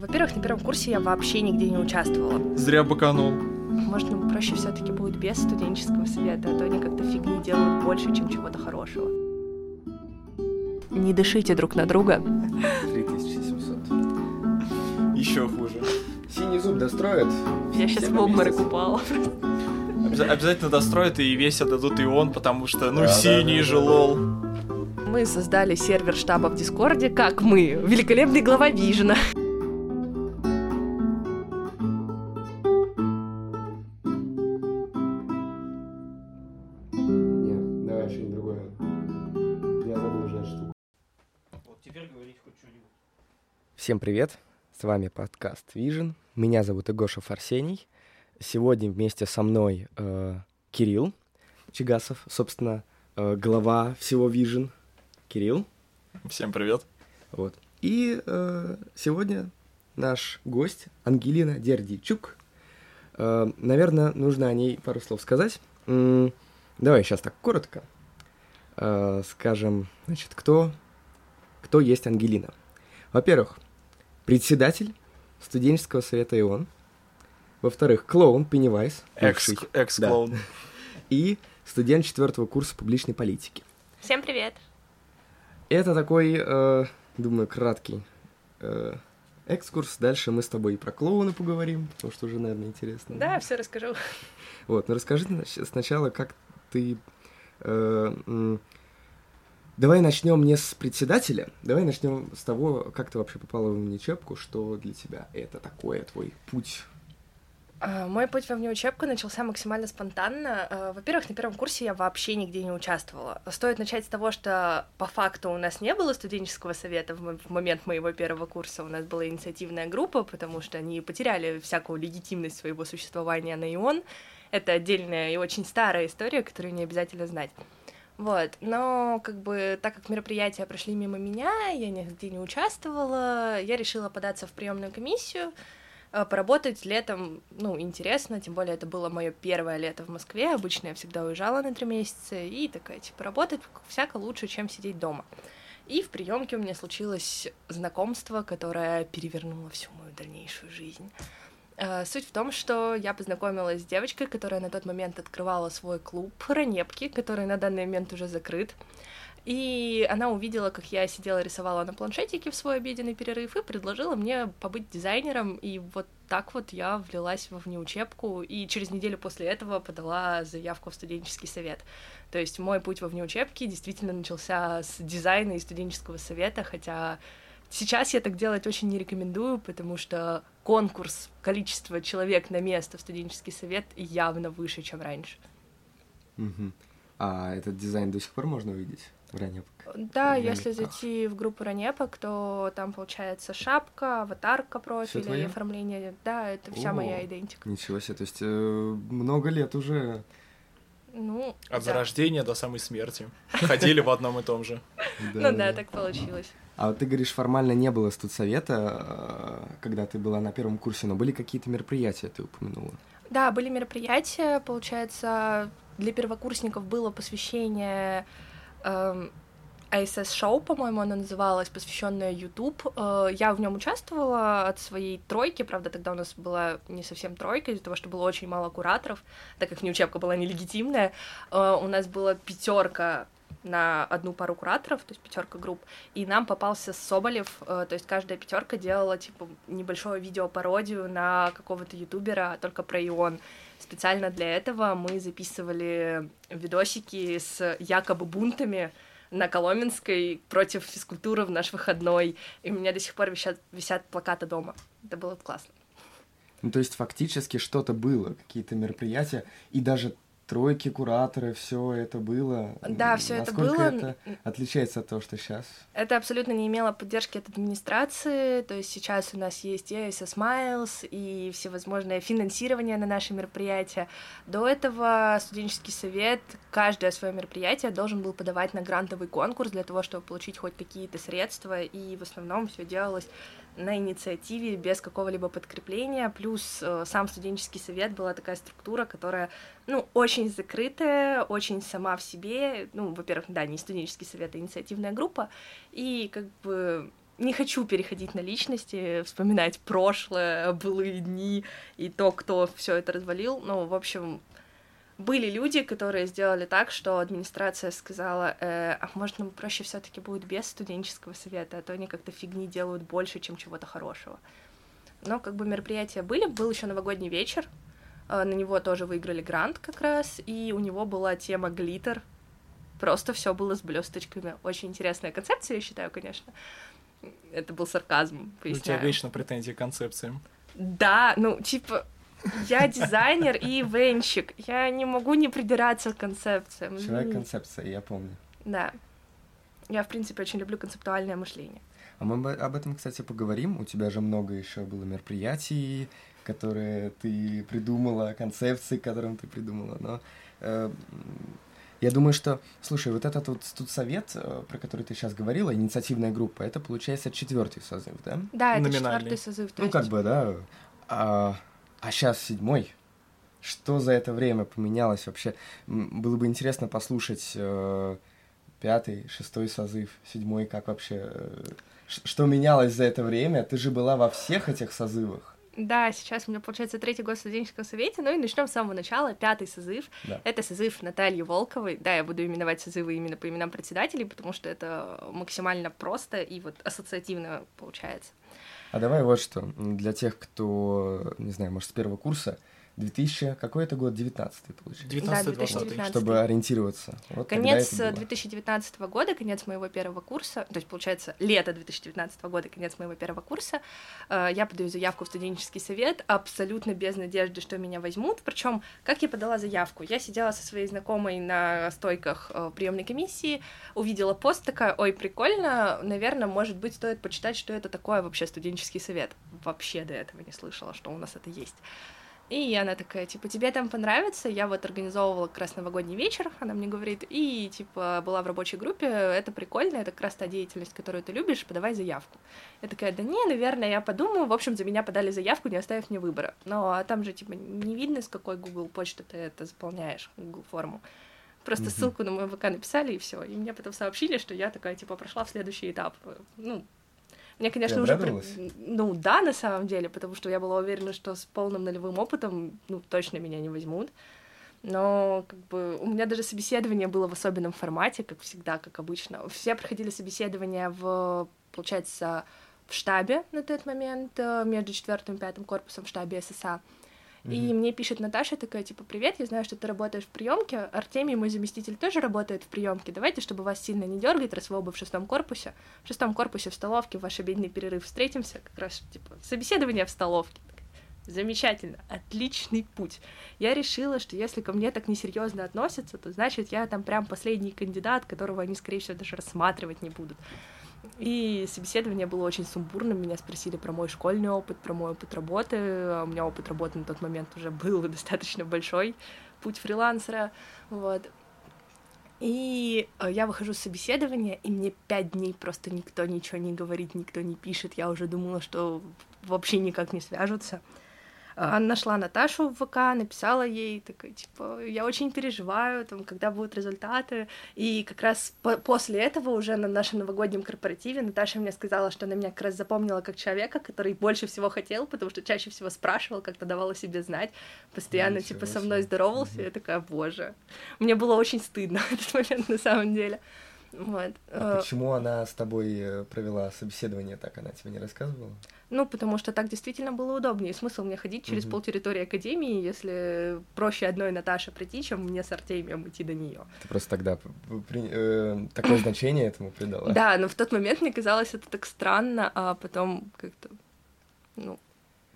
Во-первых, на первом курсе я вообще нигде не участвовала. Зря баканул. Может, нам проще все-таки будет без студенческого совета, а то они как-то фигни делают больше, чем чего-то хорошего. Не дышите друг на друга. 3700. Еще хуже. Синий зуб достроят. Я сейчас в обморок упала. Обяза- обязательно достроят и весь отдадут и он, потому что, ну, Да, да, синий да, же, да. лол. Мы создали сервер штаба в Дискорде, как мы, великолепный глава Вижена. Всем привет, с вами подкаст Vision. Меня зовут Игоша Арсений. Сегодня вместе со мной э, Кирилл Чигасов, собственно, э, глава всего Vision. Кирилл. Всем привет. Вот. И э, сегодня наш гость Ангелина Дердичук. Э, наверное, нужно о ней пару слов сказать. М, давай сейчас так коротко э, скажем, значит, кто, кто есть Ангелина. Во-первых, председатель студенческого совета ИОН. Во-вторых, клоун Пеннивайз, Экс- бывший, Экс-клоун. и студент четвертого курса публичной политики. Всем привет. Это такой, э, думаю, краткий э, экскурс. Дальше мы с тобой и про клоуна поговорим, потому что уже, наверное, интересно. Да, все расскажу. Вот, ну расскажи нач- сначала, как ты... э, давай начнем не с председателя, давай начнем с того, как ты вообще попала в Уничепку, что для тебя это такое, твой путь. А, Мой путь во внеучебку начался максимально спонтанно. А, Во-первых, на первом курсе я вообще нигде не участвовала. Стоит начать с того, что по факту у нас не было студенческого совета в момент моего первого курса. У нас была инициативная группа, потому что они потеряли всякую легитимность своего существования на ИОН. Это отдельная и очень старая история, которую не обязательно знать. Вот, но как бы так как мероприятия прошли мимо меня, я нигде не участвовала, я решила податься в приемную комиссию, э, поработать летом, ну, интересно, тем более это было мое первое лето в Москве, обычно я всегда уезжала на три месяца, и такая, типа, работать всяко лучше, чем сидеть дома. И в приемке у меня случилось знакомство, которое перевернуло всю мою дальнейшую жизнь. Э, Суть в том, что я познакомилась с девочкой, которая на тот момент открывала свой клуб Ранепки, который на данный момент уже закрыт. И она увидела, как я сидела рисовала на планшетике в свой обеденный перерыв и предложила мне побыть дизайнером. И вот так вот я влилась во внеучебку и через неделю после этого подала заявку в студенческий совет. То есть мой путь во внеучебке действительно начался с дизайна и студенческого совета, хотя сейчас я так делать очень не рекомендую, потому что конкурс, количество человек на место в студенческий совет явно выше, чем раньше. Мгм. А этот дизайн до сих пор можно увидеть в Ранепок? Да, На если зайти в группу Ранепок, то там получается шапка, аватарка профиля и оформление. Да, это вся О. моя идентика. Ничего себе, то есть э, много лет уже. Ну, От да. зарождения до самой смерти. Ходили в одном и том же. Ну да, так получилось. А вот ты говоришь, формально не было студсовета, э, когда ты была на первом курсе, но были какие-то мероприятия, ты упомянула. Да, были мероприятия, получается, для первокурсников было посвящение эм, ISS-шоу, по-моему, оно называлось, посвященное YouTube. Э, Я в нем участвовала от своей тройки, правда, тогда у нас была не совсем тройка, из-за того, что было очень мало кураторов, так как неучебка была нелегитимная. Э, У нас была пятерка на одну пару кураторов, то есть пятерка групп, и нам попался Соболев, э, то есть каждая пятерка делала типа небольшое видео-пародию на какого-то ютубера, только про Ион. Специально для этого мы записывали видосики с якобы бунтами на Коломенской против физкультуры в наш выходной, и у меня до сих пор висят, висят плакаты дома. Это было классно. Ну, то есть фактически что-то было, какие-то мероприятия, и даже тройки, кураторы, все это было. Да, все это было. это отличается от того, что сейчас? Это абсолютно не имело поддержки от администрации, то есть сейчас у нас есть и ISS Miles, и всевозможное финансирование на наши мероприятия. До этого студенческий совет каждое свое мероприятие должен был подавать на грантовый конкурс для того, чтобы получить хоть какие-то средства, и в основном все делалось на инициативе без какого-либо подкрепления, плюс э, сам студенческий совет была такая структура, которая, ну, очень закрытая, очень сама в себе, ну, во-первых, да, не студенческий совет, а инициативная группа, и как бы не хочу переходить на личности, вспоминать прошлое, былые дни и то, кто все это развалил. Ну, в общем, были люди, которые сделали так, что администрация сказала, э, а может нам проще все-таки будет без студенческого совета, а то они как-то фигни делают больше, чем чего-то хорошего. Но как бы мероприятия были, был еще новогодний вечер, э, на него тоже выиграли грант как раз, и у него была тема глиттер, просто все было с блесточками. Очень интересная концепция, я считаю, конечно. Это был сарказм, поясняю. У тебя вечно претензии к концепциям. Да, ну, типа, я дизайнер и ивенщик. Я не могу не придираться к концепциям. Человек-концепция, я помню. Да. Я, в принципе, очень люблю концептуальное мышление. А мы об этом, кстати, поговорим. У тебя же много еще было мероприятий, которые ты придумала, концепции, которым ты придумала. Но э, я думаю, что, слушай, вот этот вот тут совет, э, про который ты сейчас говорила, инициативная группа, это получается четвертый созыв, да? Да, это четвертый созыв. Ну, как бы, да. А, а сейчас седьмой. Что за это время поменялось вообще? Было бы интересно послушать э, пятый, шестой созыв, седьмой, как вообще... Э, что менялось за это время? Ты же была во всех этих созывах. Да, сейчас у меня получается третий год в студенческом совете, ну и начнем с самого начала, пятый созыв. Да. Это созыв Натальи Волковой. Да, я буду именовать созывы именно по именам председателей, потому что это максимально просто и вот ассоциативно получается. А давай вот что, для тех, кто, не знаю, может, с первого курса, 2000, какой это год? 19 получается? 19 да, 2019. Чтобы ориентироваться. Вот конец 2019 года, конец моего первого курса, то есть, получается, лето 2019 года, конец моего первого курса, э, я подаю заявку в студенческий совет, абсолютно без надежды, что меня возьмут. Причем, как я подала заявку? Я сидела со своей знакомой на стойках э, приемной комиссии, увидела пост, такая, ой, прикольно, наверное, может быть, стоит почитать, что это такое вообще студенческий совет. Вообще до этого не слышала, что у нас это есть. И она такая, типа, тебе там понравится? Я вот организовывала как раз новогодний вечер, она мне говорит, и, типа, была в рабочей группе, это прикольно, это как раз та деятельность, которую ты любишь, подавай заявку. Я такая, да не, наверное, я подумаю. В общем, за меня подали заявку, не оставив мне выбора. Но а там же, типа, не видно, с какой Google почты ты это заполняешь, Google форму. Просто mm-hmm. ссылку на мой ВК написали, и все. И мне потом сообщили, что я такая, типа, прошла в следующий этап. Ну, мне, конечно, уже... Ну да, на самом деле, потому что я была уверена, что с полным нулевым опытом, ну, точно меня не возьмут. Но как бы у меня даже собеседование было в особенном формате, как всегда, как обычно. Все проходили собеседование в, получается, в штабе на тот момент, э, между четвертым и пятым корпусом в штабе ССА. Mm-hmm. И мне пишет Наташа такая, типа, привет, я знаю, что ты работаешь в приемке. Артемий, мой заместитель, тоже работает в приемке. Давайте, чтобы вас сильно не дергать, раз вы оба в шестом корпусе. В шестом корпусе в столовке в ваш обеденный перерыв встретимся. Как раз, типа, собеседование в столовке. Замечательно, отличный путь. Я решила, что если ко мне так несерьезно относятся, то значит я там прям последний кандидат, которого они, скорее всего, даже рассматривать не будут. И собеседование было очень сумбурным. Меня спросили про мой школьный опыт, про мой опыт работы. А у меня опыт работы на тот момент уже был достаточно большой, путь фрилансера. Вот. И э, я выхожу с собеседования, и мне пять дней просто никто ничего не говорит, никто не пишет. Я уже думала, что вообще никак не свяжутся. А, нашла Наташу в ВК, написала ей, такой, типа, я очень переживаю, там, когда будут результаты. И как раз по после этого уже на нашем новогоднем корпоративе Наташа мне сказала, что она меня как раз запомнила как человека, который больше всего хотел, потому что чаще всего спрашивал, как-то давала себе знать, постоянно, Ничего типа, со мной здоровался. Угу. Я такая, боже. Мне было очень стыдно в этот момент, на самом деле. Вот. А э, почему она с тобой э, провела собеседование так? Она тебе не рассказывала? Ну, потому что так действительно было удобнее. Смысл мне ходить через угу. полтерритории академии, если проще одной Наташе прийти, чем мне с Артемием идти до нее. Ты просто тогда при... э, такое значение этому придала. Да, но в тот момент мне казалось это так странно, а потом как-то, ну,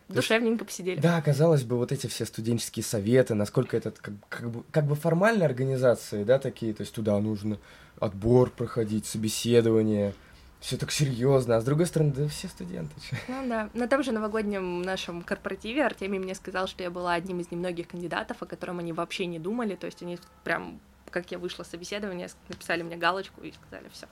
душевненько посидели. Да, казалось бы, вот эти все студенческие советы, насколько это как, как, бы, как бы формальные организации, да, такие, то есть туда нужно отбор проходить, собеседование, все так серьезно, а с другой стороны, да все студенты. Ну да, на том же новогоднем нашем корпоративе Артемий мне сказал, что я была одним из немногих кандидатов, о котором они вообще не думали, то есть они прям, как я вышла с собеседования, написали мне галочку и сказали, все.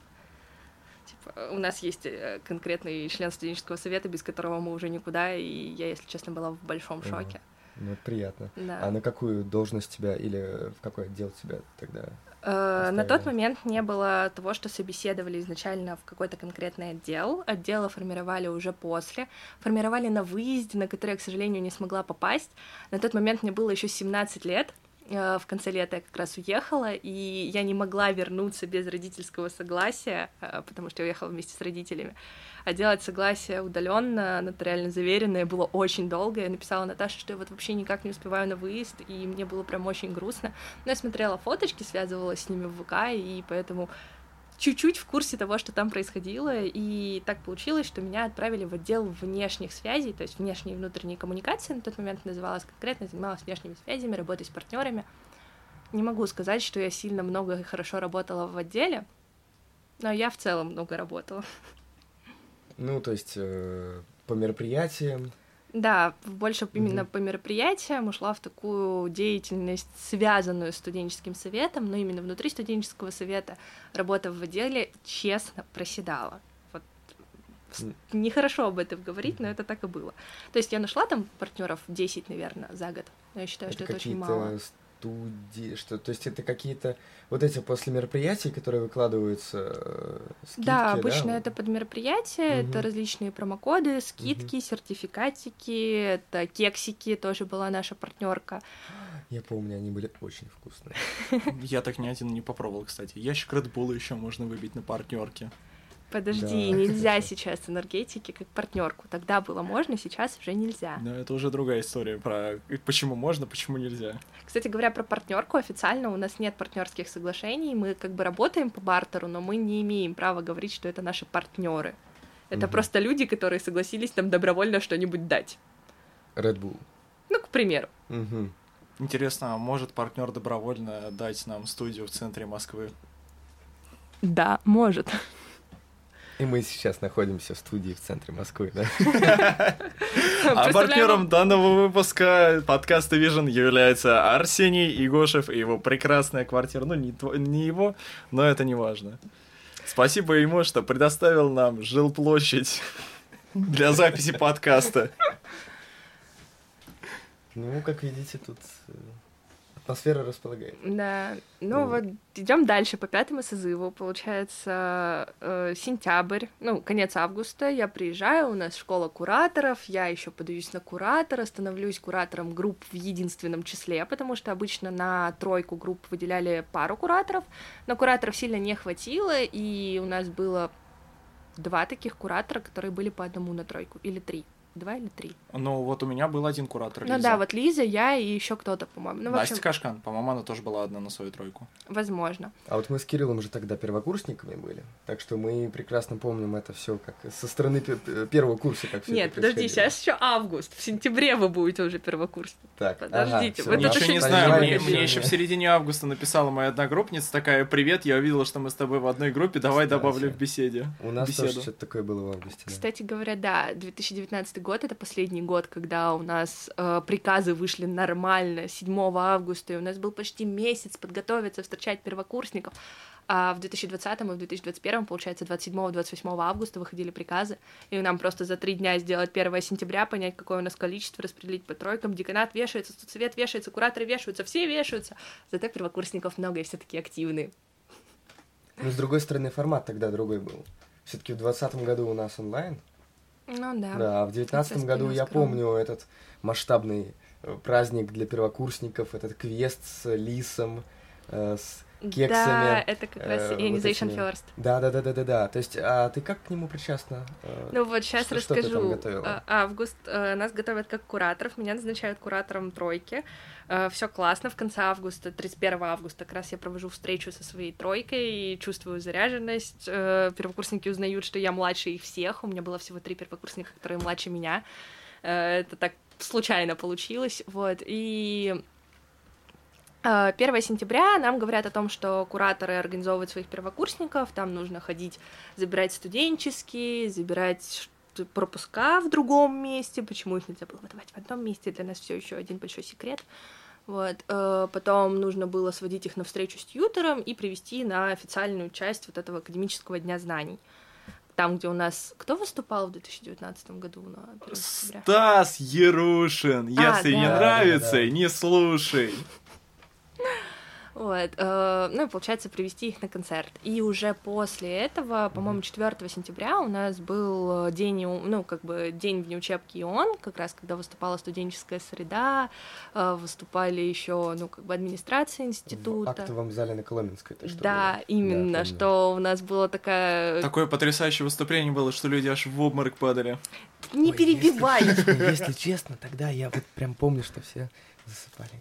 Типа, у нас есть э, конкретный член студенческого совета, без которого мы уже никуда, и я, если честно, была в большом шоке. Ну, это приятно. Да. А на какую должность тебя или в какой отдел тебя тогда Э, На тот момент не было того, что собеседовали изначально в какой-то конкретный отдел. Отделы формировали уже после. Формировали на выезде, на который я, к сожалению, не смогла попасть. На тот момент мне было еще 17 лет. Э, В конце лета я как раз уехала, и я не могла вернуться без родительского согласия, э, потому что я уехала вместе с родителями. А делать согласие удаленно, нотариально заверенное, было очень долго. Я написала Наташе, что я вот вообще никак не успеваю на выезд, и мне было прям очень грустно. Но я смотрела фоточки, связывалась с ними в ВК, и поэтому чуть-чуть в курсе того, что там происходило, и так получилось, что меня отправили в отдел внешних связей, то есть внешние и внутренние коммуникации на тот момент называлась конкретно, занималась внешними связями, работой с партнерами. Не могу сказать, что я сильно много и хорошо работала в отделе, но я в целом много работала. Ну, то есть э, по мероприятиям. Да, больше именно Мгм. по мероприятиям ушла в такую деятельность, связанную с студенческим советом, но именно внутри студенческого совета, работа в отделе, честно, проседала. Вот М. нехорошо об этом говорить, но это так и было. То есть я нашла там партнеров 10, наверное, за год, но я считаю, что это очень мало. Студии, что, то есть это какие-то вот эти после мероприятий, которые выкладываются э, скидки, да, обычно это под мероприятия, Мгм. это различные промокоды, скидки, сертификатики, это кексики, тоже была наша партнерка. Я помню, они были очень вкусные. Я так ни один не попробовал, кстати. Ящик Red Bull еще можно выбить на партнерке. Подожди, Да, нельзя сейчас энергетики как партнерку. Тогда было можно, сейчас уже нельзя. Но это уже другая история про почему можно, почему нельзя. Кстати говоря, про партнерку официально у нас нет партнерских соглашений. Мы как бы работаем по бартеру, но мы не имеем права говорить, что это наши партнеры. Это Мгм. просто люди, которые согласились нам добровольно что-нибудь дать. Red Bull. Ну, к примеру. Мгм. Интересно, а может партнер добровольно дать нам студию в центре Москвы? Да, может. И мы сейчас находимся в студии в центре Москвы, да? А партнером данного выпуска подкаста Vision является Арсений Игошев и его прекрасная квартира. Ну, не, его, но это не важно. Спасибо ему, что предоставил нам жилплощадь для записи подкаста. Ну, как видите, тут э, атмосфера располагает. Да, ну Вот. вот идем дальше по пятому созыву. Получается э, сентябрь, ну конец августа. Я приезжаю, у нас школа кураторов. Я еще подаюсь на куратора, становлюсь куратором групп в единственном числе, потому что обычно на тройку групп выделяли пару кураторов, но кураторов сильно не хватило, и у нас было два таких куратора, которые были по одному на тройку или три. Два или три. Ну, вот у меня был один куратор, Ну Лиза. да, вот Лиза, я и еще кто-то, по-моему. Ну, Настя общем, Кашкан, по-моему, она тоже была одна на свою тройку. возможно. А вот мы с Кириллом же тогда первокурсниками были, так что мы прекрасно помним это все как со стороны пе- пе- первого курса, как все Нет, подожди, сейчас еще август. В сентябре вы будете уже первокурсник. Так, подождите, всё, вы Я тут еще не знаю, мне, мне еще в середине августа написала моя одногруппница такая, привет, я увидела, что мы с тобой в одной группе, давай Кстати. добавлю в беседе. У нас беседу. тоже что-то такое было в августе. да. Кстати говоря, да, 2019 год это последний год, когда у нас э, приказы вышли нормально 7 августа, и у нас был почти месяц подготовиться, встречать первокурсников. А в 2020 и в 2021, получается, 27-28 августа выходили приказы, и нам просто за три дня сделать 1 сентября, понять, какое у нас количество, распределить по тройкам, деканат вешается, соцвет вешается, кураторы вешаются, все вешаются. Зато первокурсников много и все таки активные. Но с другой стороны, формат тогда другой был. Все-таки в 2020 году у нас онлайн, Ну да. да, а в 2019 Процесс году я помню этот масштабный э, праздник для первокурсников, этот квест с лисом, э, с Да, кексами. это как раз э, вот Ionization этими. First. Да, да, да, да, да, да. То есть, а ты как к нему причастна? Э, Ну вот сейчас Что- что ты там расскажу. готовила? А, Август э, нас готовят как кураторов, меня назначают куратором тройки. Все классно. В конце августа, 31 августа, как раз я провожу встречу со своей тройкой и чувствую заряженность. Э, Первокурсники узнают, что я младше их всех. У меня было всего три первокурсника, которые младше меня. Э, Это так случайно получилось. Вот. И э, 1 сентября нам говорят о том, что кураторы организовывают своих первокурсников, там нужно ходить, забирать студенческие, забирать пропуска в другом месте, почему их нельзя было выдавать в одном месте, для нас все еще один большой секрет. Вот. э, Потом нужно было сводить их на встречу с тьютером и привести на официальную часть вот этого академического дня знаний. Там, где у нас... Кто выступал в 2019 году на 1 сентября? Стас Ярушин, А, если да. не Да, нравится, да, да. не слушай. Вот, э, ну и получается привести их на концерт. И уже после этого, по-моему, 4 сентября у нас был день, ну, как бы день внеучебки и он, как раз когда выступала студенческая среда, э, выступали еще, ну, как бы администрация института. В актовом зале на Коломенской. Это что да, было? именно, да, что у нас было такая... Такое потрясающее выступление было, что люди аж в обморок падали. Не Ой, перебивай! Если, если честно, тогда я вот прям помню, что все засыпали.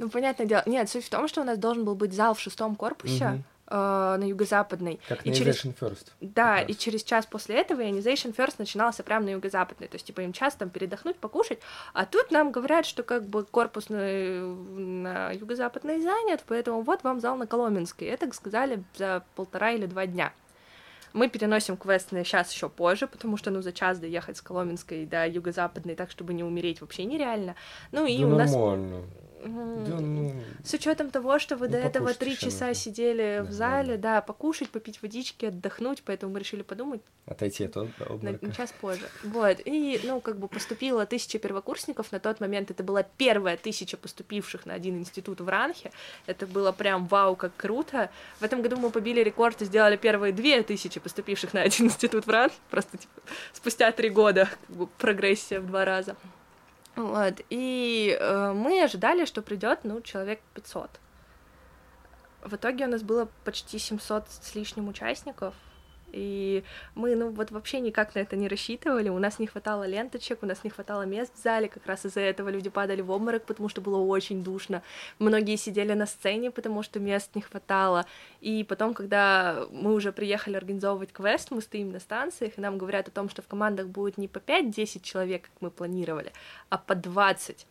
Ну, понятное дело. Нет, суть в том, что у нас должен был быть зал в шестом корпусе, угу. э, на юго-западной. Как и через... First. Да, и через час после этого Ionization First начинался прямо на юго-западной. То есть, типа, им час там передохнуть, покушать. А тут нам говорят, что как бы корпус на, на юго-западной занят, поэтому вот вам зал на Коломенской. Это сказали за полтора или два дня. Мы переносим квест на сейчас еще позже, потому что, ну, за час доехать с Коломенской до юго-западной так, чтобы не умереть, вообще нереально. Ну, и да у нас... Нормально. Да, ну... С учетом того, что вы ну, до этого три часа нужно. сидели да, в зале, да. да, покушать, попить водички, отдохнуть, поэтому мы решили подумать. Отойти от на, на час позже. Вот. И, ну, как бы поступило тысяча первокурсников. На тот момент это была первая тысяча поступивших на один институт в Ранхе. Это было прям вау, как круто. В этом году мы побили рекорд и сделали первые две тысячи поступивших на один институт в Ранхе. Просто типа, спустя три года как бы, прогрессия в два раза. Вот. И э, мы ожидали, что придет, ну, человек 500. В итоге у нас было почти 700 с лишним участников, и мы, ну, вот вообще никак на это не рассчитывали. У нас не хватало ленточек, у нас не хватало мест в зале. Как раз из-за этого люди падали в обморок, потому что было очень душно. Многие сидели на сцене, потому что мест не хватало. И потом, когда мы уже приехали организовывать квест, мы стоим на станциях, и нам говорят о том, что в командах будет не по 5-10 человек, как мы планировали, а по 20.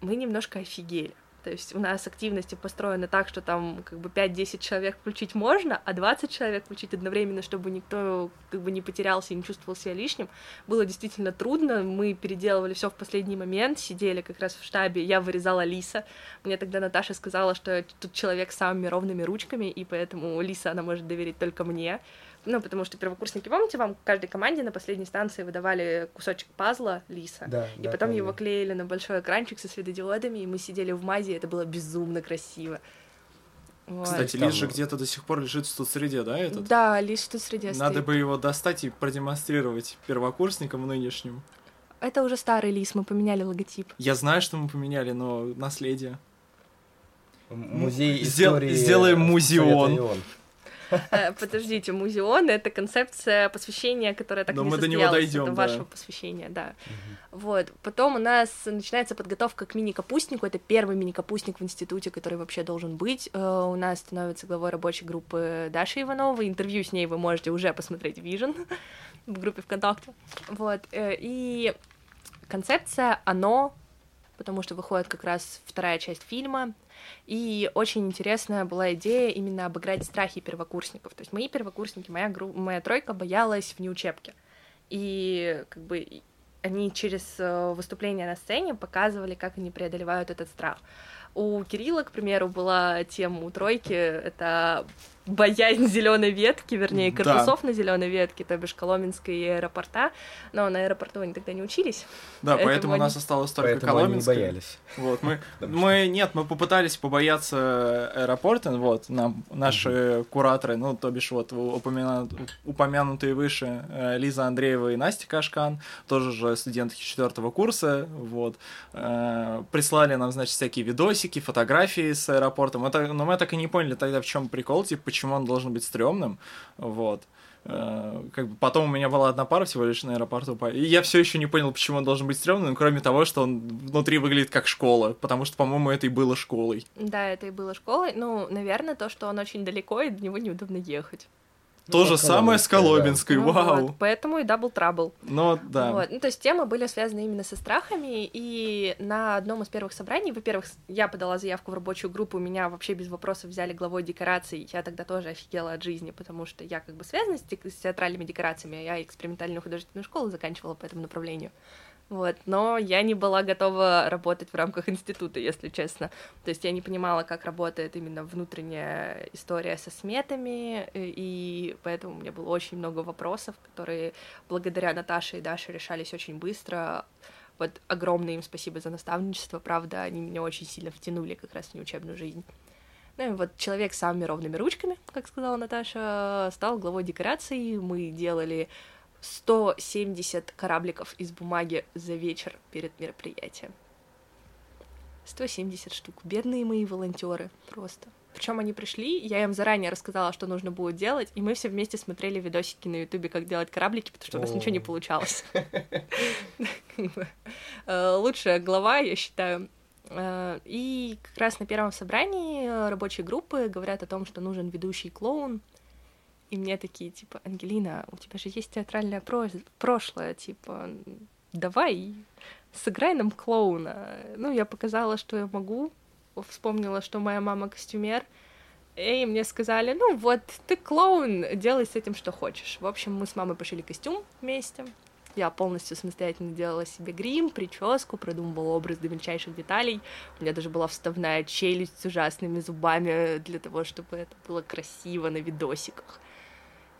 Мы немножко офигели. То есть у нас активности построены так, что там как бы 5-10 человек включить можно, а 20 человек включить одновременно, чтобы никто как бы не потерялся и не чувствовал себя лишним, было действительно трудно. Мы переделывали все в последний момент, сидели как раз в штабе, я вырезала Лиса. Мне тогда Наташа сказала, что тут человек с самыми ровными ручками, и поэтому Лиса она может доверить только мне ну, потому что первокурсники, помните, вам каждой команде на последней станции выдавали кусочек пазла лиса, да, и да, потом помню. его клеили на большой экранчик со светодиодами, и мы сидели в мазе, и это было безумно красиво. Вот. Кстати, лис же где-то до сих пор лежит в студсреде, да, этот? Да, лис в студсреде Надо стоит. бы его достать и продемонстрировать первокурсникам нынешним. Это уже старый лис, мы поменяли логотип. Я знаю, что мы поменяли, но наследие. Музей истории... Сделаем музеон. Э, подождите, музеон — это концепция посвящения, которая так Но не мы до него дойдем, да. вашего посвящения, да. Угу. Вот. Потом у нас начинается подготовка к мини-капустнику. Это первый мини-капустник в институте, который вообще должен быть. Э, у нас становится главой рабочей группы Даша Иванова. Интервью с ней вы можете уже посмотреть в Vision в группе ВКонтакте. Вот. Э, и концепция «Оно», потому что выходит как раз вторая часть фильма, и очень интересная была идея именно обыграть страхи первокурсников. То есть мои первокурсники, моя, группа, моя тройка боялась вне учебки. И как бы они через э, выступление на сцене показывали, как они преодолевают этот страх. У Кирилла, к примеру, была тема у тройки, это боязнь зеленой ветки, вернее, корпусов да. на зеленой ветке, то бишь Коломенской и аэропорта, но на аэропорту они тогда не учились. Да, поэтому, у нас осталось только поэтому Коломенская. Они не боялись. Вот, мы, мы, нет, мы попытались побояться аэропорта, вот, нам, наши кураторы, ну, то бишь, вот, упомяну, упомянутые выше э, Лиза Андреева и Настя Кашкан, тоже же студентки четвертого курса, вот, э, прислали нам, значит, всякие видосики, фотографии с аэропорта, мы так, но мы так и не поняли тогда, в чем прикол, типа, почему он должен быть стрёмным, вот. Э, как бы потом у меня была одна пара всего лишь на аэропорту, и я все еще не понял, почему он должен быть стрёмным, кроме того, что он внутри выглядит как школа, потому что, по-моему, это и было школой. Да, это и было школой. Ну, наверное, то, что он очень далеко, и до него неудобно ехать. То же самое с Колобинской, да. вау. Ну, вот, поэтому и double trouble. Ну, да. Вот. Ну, то есть темы были связаны именно со страхами, и на одном из первых собраний, во-первых, я подала заявку в рабочую группу, меня вообще без вопросов взяли главой декораций, я тогда тоже офигела от жизни, потому что я как бы связана с, с театральными декорациями, я экспериментальную художественную школу заканчивала по этому направлению. Вот, но я не была готова работать в рамках института, если честно. То есть я не понимала, как работает именно внутренняя история со сметами, и поэтому у меня было очень много вопросов, которые благодаря Наташе и Даше решались очень быстро. Вот огромное им спасибо за наставничество, правда, они меня очень сильно втянули как раз в неучебную жизнь. Ну и вот человек самыми ровными ручками, как сказала Наташа, стал главой декораций. Мы делали 170 корабликов из бумаги за вечер перед мероприятием. 170 штук. Бедные мои волонтеры просто. Причем они пришли, я им заранее рассказала, что нужно будет делать, и мы все вместе смотрели видосики на Ютубе, как делать кораблики, потому что у нас ничего не получалось. Э, лучшая глава, я считаю. Э, и как раз на первом собрании рабочей группы говорят о том, что нужен ведущий клоун. И мне такие, типа, Ангелина, у тебя же есть театральное прошлое, типа, давай, сыграй нам клоуна. Ну, я показала, что я могу, вспомнила, что моя мама костюмер, и мне сказали, ну вот, ты клоун, делай с этим, что хочешь. В общем, мы с мамой пошили костюм вместе. Я полностью самостоятельно делала себе грим, прическу, продумывала образ до мельчайших деталей. У меня даже была вставная челюсть с ужасными зубами для того, чтобы это было красиво на видосиках.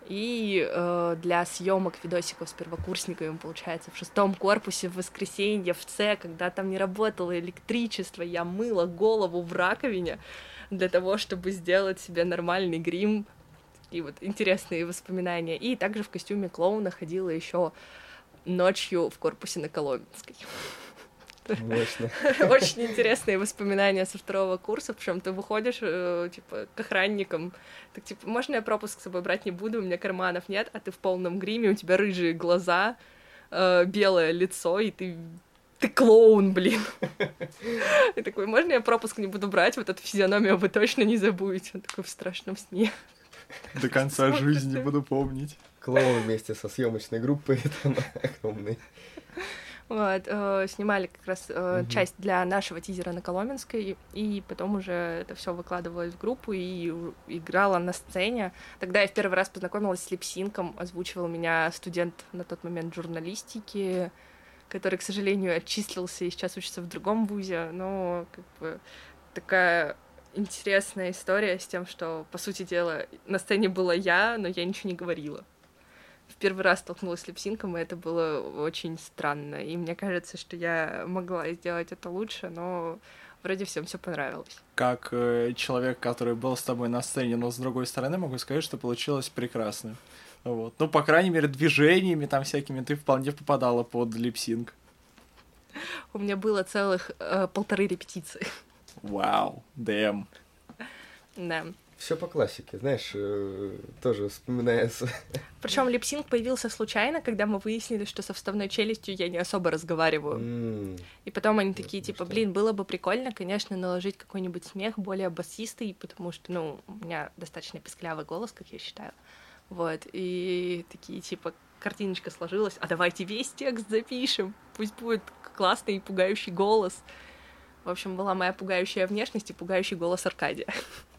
И э, для съемок видосиков с первокурсниками, получается, в шестом корпусе в воскресенье в С, когда там не работало электричество, я мыла голову в раковине для того, чтобы сделать себе нормальный грим. И вот интересные воспоминания. И также в костюме клоуна ходила еще ночью в корпусе на Коломенской. Мощно. Очень интересные воспоминания со второго курса, причем ты выходишь, э, типа, к охранникам, так, типа, можно я пропуск с собой брать не буду, у меня карманов нет, а ты в полном гриме, у тебя рыжие глаза, э, белое лицо, и ты ты клоун, блин. И такой, можно я пропуск не буду брать, вот эту физиономию вы точно не забудете. Он такой в страшном сне. До конца жизни буду помнить. Клоун вместе со съемочной группой там огромный. Вот, э, снимали как раз э, угу. часть для нашего тизера на Коломенской, и потом уже это все выкладывалось в группу и играла на сцене. Тогда я в первый раз познакомилась с липсинком, озвучивал меня студент на тот момент журналистики, который, к сожалению, отчислился и сейчас учится в другом вузе, но как бы такая интересная история с тем, что, по сути дела, на сцене была я, но я ничего не говорила в первый раз столкнулась с липсинком, и это было очень странно. И мне кажется, что я могла сделать это лучше, но вроде всем все понравилось. Как э, человек, который был с тобой на сцене, но с другой стороны, могу сказать, что получилось прекрасно. Вот. Ну, по крайней мере, движениями там всякими ты вполне попадала под липсинг. У меня было целых э, полторы репетиции. Вау, дэм. Да все по классике, знаешь, э, тоже вспоминается. Причем липсинг появился случайно, когда мы выяснили, что со вставной челюстью я не особо разговариваю. Mm. И потом они такие, типа, блин, было бы прикольно, конечно, наложить какой-нибудь смех более басистый, потому что, ну, у меня достаточно песклявый голос, как я считаю. Вот, и такие, типа, картиночка сложилась, а давайте весь текст запишем, пусть будет классный и пугающий голос. В общем, была моя пугающая внешность и пугающий голос Аркадия.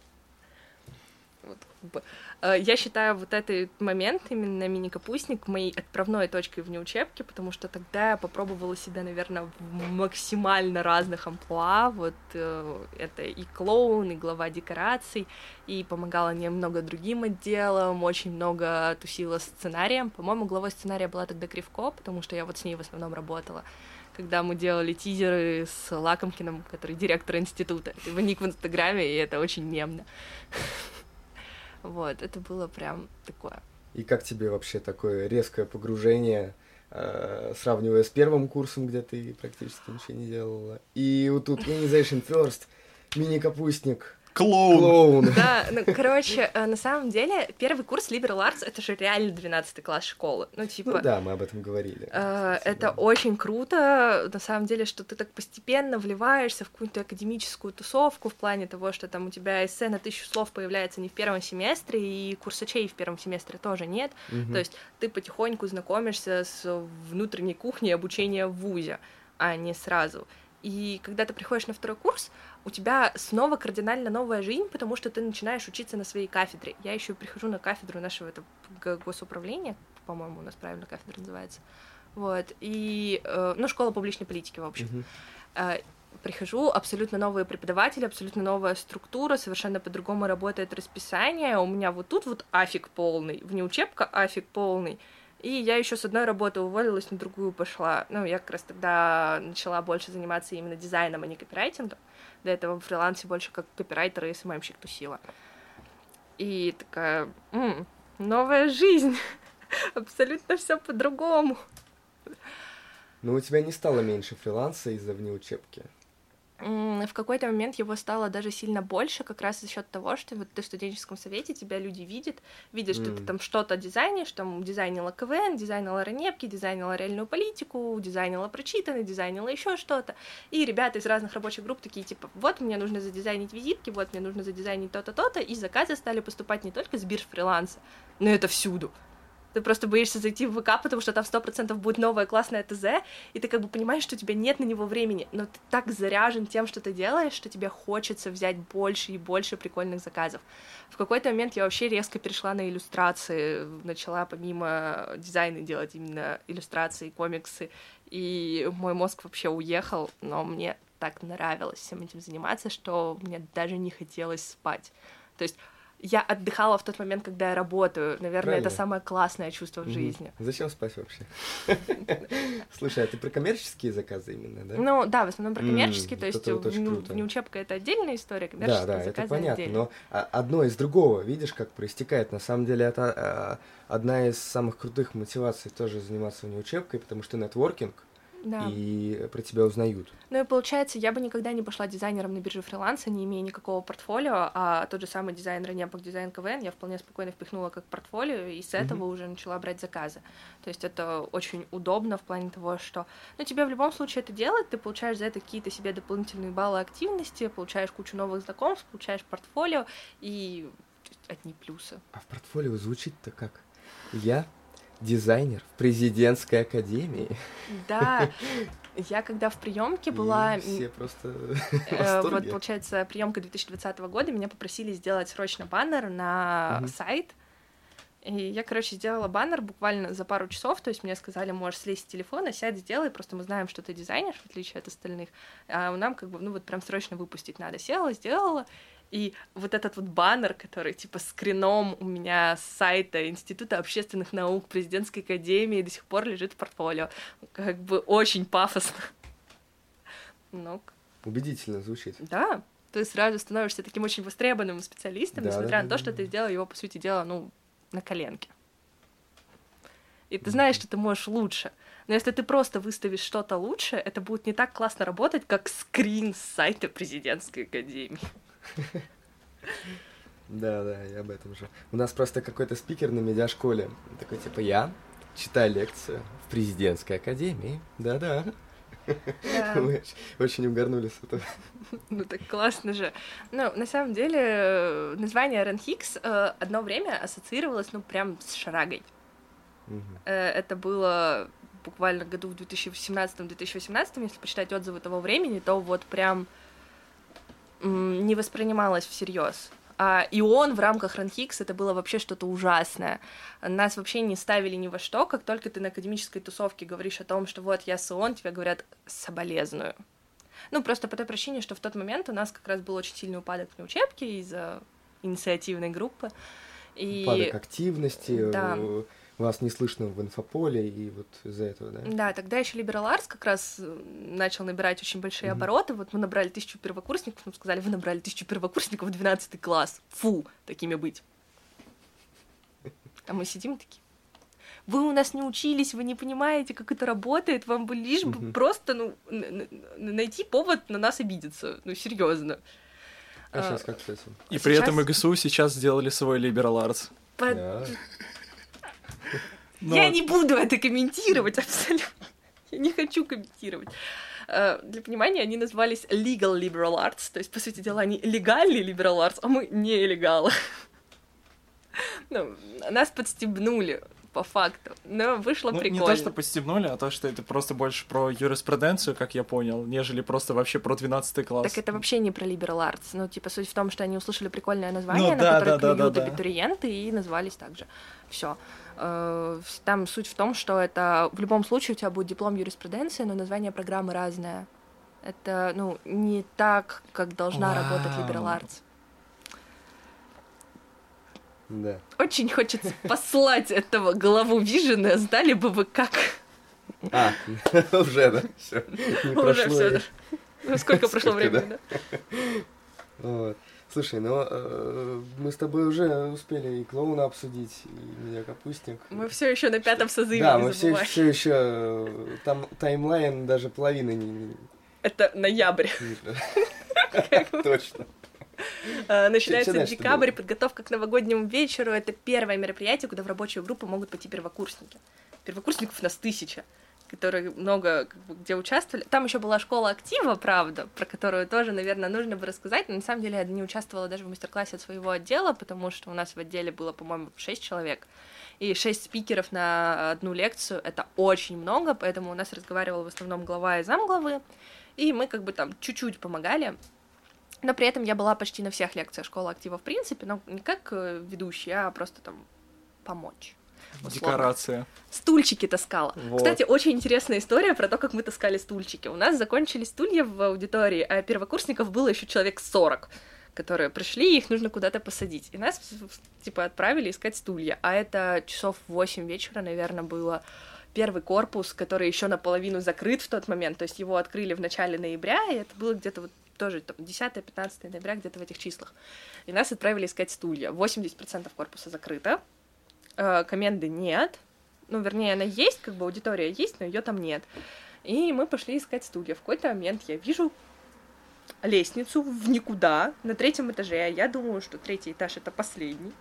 Как бы. Э, я считаю вот этот момент, именно мини-капустник, моей отправной точкой в неучебке, потому что тогда я попробовала себя, наверное, в максимально разных амплуа. Вот э, это и клоун, и глава декораций, и помогала немного другим отделам, очень много тусила сценарием. По-моему, главой сценария была тогда Кривко, потому что я вот с ней в основном работала когда мы делали тизеры с Лакомкиным, который директор института. Его ник в Инстаграме, и это очень мемно. Вот, это было прям такое. И как тебе вообще такое резкое погружение, э, сравнивая с первым курсом, где ты практически ничего не делала, и вот тут Organization First, мини-капустник, Клоун. Клоун. Да, ну, короче, э, на самом деле, первый курс Liberal Arts — это же реально 12 класс школы. Ну, типа... Ну да, мы об этом говорили. Э, это да. очень круто, на самом деле, что ты так постепенно вливаешься в какую-то академическую тусовку в плане того, что там у тебя эссе на тысячу слов появляется не в первом семестре, и курсачей в первом семестре тоже нет. Угу. То есть ты потихоньку знакомишься с внутренней кухней обучения в ВУЗе, а не сразу. И когда ты приходишь на второй курс, у тебя снова кардинально новая жизнь, потому что ты начинаешь учиться на своей кафедре. Я еще прихожу на кафедру нашего это, госуправления, по-моему, у нас правильно кафедра называется. Вот, и, э, ну, школа публичной политики, в общем. Uh-huh. Прихожу, абсолютно новые преподаватели, абсолютно новая структура, совершенно по-другому работает расписание. У меня вот тут вот афик полный, вне учебка афик полный, И я еще с одной работы уволилась, на другую пошла. Ну, я как раз тогда начала больше заниматься именно дизайном, а не копирайтингом. До этого в фрилансе больше как копирайтер и СММщик тусила. И такая, м-м, новая жизнь, абсолютно все по-другому. Но у тебя не стало меньше фриланса из-за внеучебки? В какой-то момент его стало даже сильно больше, как раз за счет того, что вот ты в студенческом совете, тебя люди видят, видят, что mm. ты там что-то дизайнишь, там дизайнила КВН, дизайнила ранепки, дизайнила реальную политику, дизайнила прочитанный, дизайнила еще что-то. И ребята из разных рабочих групп такие, типа, вот мне нужно задизайнить визитки, вот мне нужно задизайнить то-то, то-то, и заказы стали поступать не только с бирж фриланса, но это всюду. Ты просто боишься зайти в ВК, потому что там сто процентов будет новое классное ТЗ, и ты как бы понимаешь, что у тебя нет на него времени, но ты так заряжен тем, что ты делаешь, что тебе хочется взять больше и больше прикольных заказов. В какой-то момент я вообще резко перешла на иллюстрации, начала помимо дизайна делать именно иллюстрации, комиксы, и мой мозг вообще уехал, но мне так нравилось всем этим заниматься, что мне даже не хотелось спать. То есть я отдыхала в тот момент, когда я работаю. Наверное, Правильно. это самое классное чувство в угу. жизни. Зачем спать вообще? Слушай, а ты про коммерческие заказы именно, да? Ну да, в основном про коммерческие, то есть внеучебка это отдельная история, коммерческие Да, да, это понятно, но одно из другого, видишь, как проистекает. На самом деле это а, одна из самых крутых мотиваций тоже заниматься внеучебкой, потому что нетворкинг — да. и про тебя узнают. Ну и получается, я бы никогда не пошла дизайнером на бирже фриланса, не имея никакого портфолио, а тот же самый дизайн Ранепок, дизайн КВН я вполне спокойно впихнула как портфолио, и с этого mm-hmm. уже начала брать заказы. То есть это очень удобно в плане того, что, ну, тебе в любом случае это делать, ты получаешь за это какие-то себе дополнительные баллы активности, получаешь кучу новых знакомств, получаешь портфолио, и одни плюсы. А в портфолио звучит-то как? Я дизайнер в президентской академии. Да, я когда в приемке была... И все просто э, Вот, получается, приемка 2020 года, меня попросили сделать срочно баннер на угу. сайт, и я, короче, сделала баннер буквально за пару часов, то есть мне сказали, можешь слезть с телефона, сядь, сделай, просто мы знаем, что ты дизайнер, в отличие от остальных, а нам как бы, ну вот прям срочно выпустить надо. Села, сделала, и вот этот вот баннер, который типа скрином у меня с сайта Института общественных наук Президентской академии до сих пор лежит в портфолио. Как бы очень пафосно. Ну, Убедительно звучит. Да, ты сразу становишься таким очень востребованным специалистом, да, несмотря да, на то, что ты сделал его, по сути дела, ну, на коленке. И ты знаешь, что ты можешь лучше. Но если ты просто выставишь что-то лучше, это будет не так классно работать, как скрин с сайта президентской академии. Да, да, я об этом же. У нас просто какой-то спикер на медиашколе. Такой, типа, я читаю лекцию в президентской академии. Да-да. Да. Мы очень угорнули с этого. Ну так классно же. Ну, на самом деле, название Рен Хикс э, одно время ассоциировалось, ну, прям с шарагой. Угу. Это было буквально году в 2017-2018, если почитать отзывы того времени, то вот прям не воспринималось всерьез. А, и он в рамках Ранхикс это было вообще что-то ужасное. Нас вообще не ставили ни во что, как только ты на академической тусовке говоришь о том, что вот я СОН, тебе говорят соболезную. Ну, просто по той причине, что в тот момент у нас как раз был очень сильный упадок на учебке из-за инициативной группы. И... Упадок активности, да. Вас не слышно в инфополе, и вот из-за этого, да? Да, тогда еще Liberal Arts как раз э, начал набирать очень большие mm-hmm. обороты. Вот мы набрали тысячу первокурсников, нам сказали, вы набрали тысячу первокурсников в 12 класс. Фу, такими быть. А мы сидим такие, вы у нас не учились, вы не понимаете, как это работает, вам бы лишь бы просто, ну, найти повод на нас обидеться, ну, серьезно. А, а сейчас как с этим? И а при сейчас... этом ИГСУ сейчас сделали свой Liberal Arts. Под... Yeah. Но... Я не буду это комментировать абсолютно. Я не хочу комментировать. Uh, для понимания, они назвались Legal Liberal Arts, то есть, по сути дела, они легальный Liberal Arts, а мы не легалы. ну, нас подстебнули по факту. Но вышло ну, прикольно. Не то, что подстебнули, а то, что это просто больше про юриспруденцию, как я понял, нежели просто вообще про 12 класс. Так это вообще не про liberal arts. Ну, типа, суть в том, что они услышали прикольное название, ну, на да, которое да, клюют да, да, абитуриенты, и назвались так же. Все. Э, там суть в том, что это в любом случае у тебя будет диплом юриспруденции, но название программы разное. Это, ну, не так, как должна Вау. работать liberal arts. Да. Очень хочется послать этого главу Вижена, сдали бы вы как? А, уже, да, все. Уже все. Ну, сколько прошло времени, да? Слушай, ну э, мы с тобой уже успели и клоуна обсудить, и меня капустник. Мы все еще на пятом созыве. Да, мы все, все еще там таймлайн даже половины не. Это ноябрь. Точно. А, начинается декабрь, подготовка к новогоднему вечеру. Это первое мероприятие, куда в рабочую группу могут пойти первокурсники. Первокурсников у нас тысяча которые много как бы, где участвовали. Там еще была школа актива, правда, про которую тоже, наверное, нужно бы рассказать. Но на самом деле я не участвовала даже в мастер-классе от своего отдела, потому что у нас в отделе было, по-моему, 6 человек. И 6 спикеров на одну лекцию — это очень много, поэтому у нас разговаривал в основном глава и замглавы, и мы как бы там чуть-чуть помогали. Но при этом я была почти на всех лекциях школы актива в принципе, но не как э, ведущая, а просто там помочь. Условно. Декорация. Стульчики таскала. Вот. Кстати, очень интересная история про то, как мы таскали стульчики. У нас закончились стулья в аудитории, а первокурсников было еще человек 40 которые пришли, их нужно куда-то посадить. И нас, типа, отправили искать стулья. А это часов 8 вечера, наверное, было первый корпус, который еще наполовину закрыт в тот момент. То есть его открыли в начале ноября, и это было где-то вот тоже там 10-15 ноября, где-то в этих числах. И нас отправили искать стулья. 80% корпуса закрыто, э, коменды нет. Ну, вернее, она есть, как бы аудитория есть, но ее там нет. И мы пошли искать стулья. В какой-то момент я вижу лестницу в никуда на третьем этаже. Я думаю, что третий этаж это последний.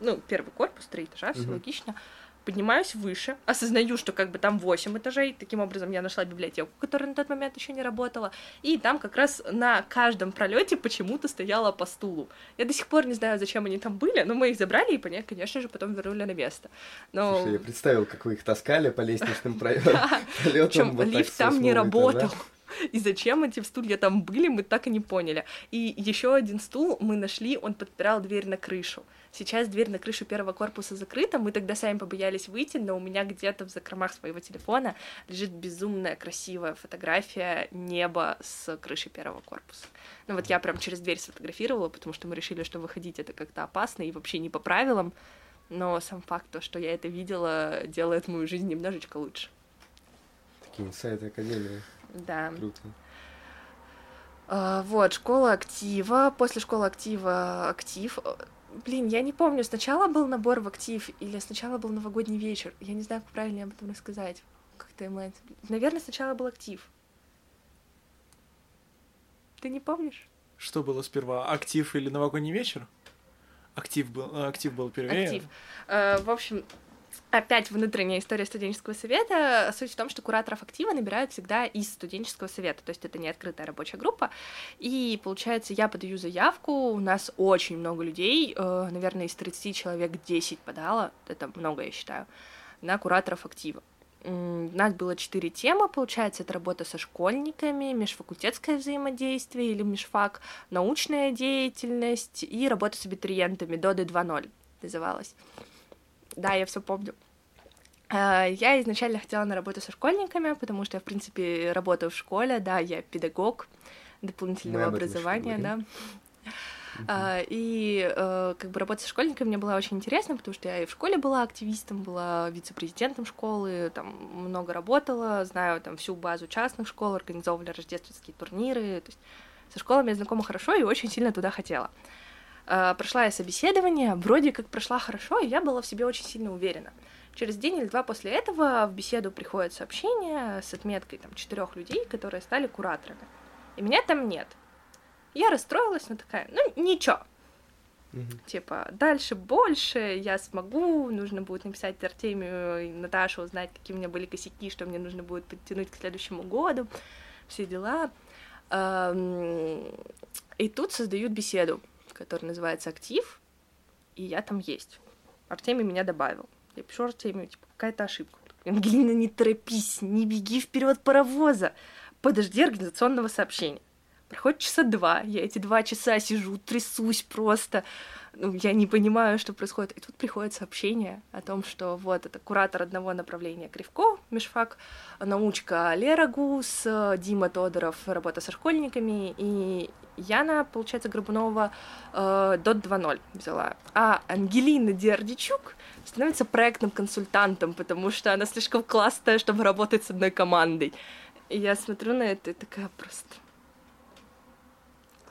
Ну, первый корпус, три этажа, все угу. логично поднимаюсь выше, осознаю, что как бы там 8 этажей, таким образом я нашла библиотеку, которая на тот момент еще не работала, и там как раз на каждом пролете почему-то стояла по стулу. Я до сих пор не знаю, зачем они там были, но мы их забрали и, конечно же, потом вернули на место. Но... Слушай, я представил, как вы их таскали по лестничным пролетам. Причем лифт там не работал. И зачем эти стулья там были, мы так и не поняли. И еще один стул мы нашли, он подпирал дверь на крышу. Сейчас дверь на крышу первого корпуса закрыта, мы тогда сами побоялись выйти, но у меня где-то в закромах своего телефона лежит безумная красивая фотография неба с крыши первого корпуса. Ну вот я прям через дверь сфотографировала, потому что мы решили, что выходить это как-то опасно и вообще не по правилам, но сам факт, то, что я это видела, делает мою жизнь немножечко лучше. Такие инсайты Академии. Да. Круто. А, вот, школа актива. После школы актива актив. Блин, я не помню, сначала был набор в актив или сначала был новогодний вечер. Я не знаю, как правильно об этом рассказать. Как-то мы... Наверное, сначала был актив. Ты не помнишь? Что было сперва, актив или новогодний вечер? Актив был, э, актив был первее. Актив. Uh, в общем, Опять внутренняя история студенческого совета. Суть в том, что кураторов актива набирают всегда из студенческого совета, то есть это не открытая рабочая группа. И получается, я подаю заявку, у нас очень много людей, э, наверное, из 30 человек 10 подало, это много, я считаю, на кураторов актива. У нас было четыре темы, получается, это работа со школьниками, межфакультетское взаимодействие или межфак, научная деятельность и работа с абитуриентами, ДОДы 2.0 называлась. Да, я все помню. А, я изначально хотела на работу со школьниками, потому что я, в принципе, работаю в школе, да, я педагог дополнительного образования, да. Uh, и uh, как бы работа со школьниками мне была очень интересна, потому что я и в школе была активистом, была вице-президентом школы, там много работала, знаю там всю базу частных школ, организовывали рождественские турниры, то есть со школами я знакома хорошо и очень сильно туда хотела. Uh, прошла я собеседование, вроде как прошла хорошо, и я была в себе очень сильно уверена. Через день или два после этого в беседу приходит сообщение с отметкой там четырех людей, которые стали кураторами. И меня там нет. Я расстроилась, но такая, ну ничего. Типа, дальше больше, я смогу, нужно будет написать Артемию и Наташу, узнать, какие у меня были косяки, что мне нужно будет подтянуть к следующему году, все дела. И тут создают беседу, которая называется «Актив», и я там есть. Артемий меня добавил. Я пишу Артемию, типа, какая-то ошибка. Ангелина, не торопись, не беги вперед паровоза. Подожди организационного сообщения. Проходит часа два, я эти два часа сижу, трясусь просто, ну, я не понимаю, что происходит. И тут приходит сообщение о том, что вот это куратор одного направления Кривко, Мишфак, научка Лера Гус, Дима Тодоров, работа со школьниками, и Яна, получается, Горбунова э, Dot 2.0 взяла. А Ангелина Дердичук становится проектным консультантом, потому что она слишком классная, чтобы работать с одной командой. И я смотрю на это и такая просто...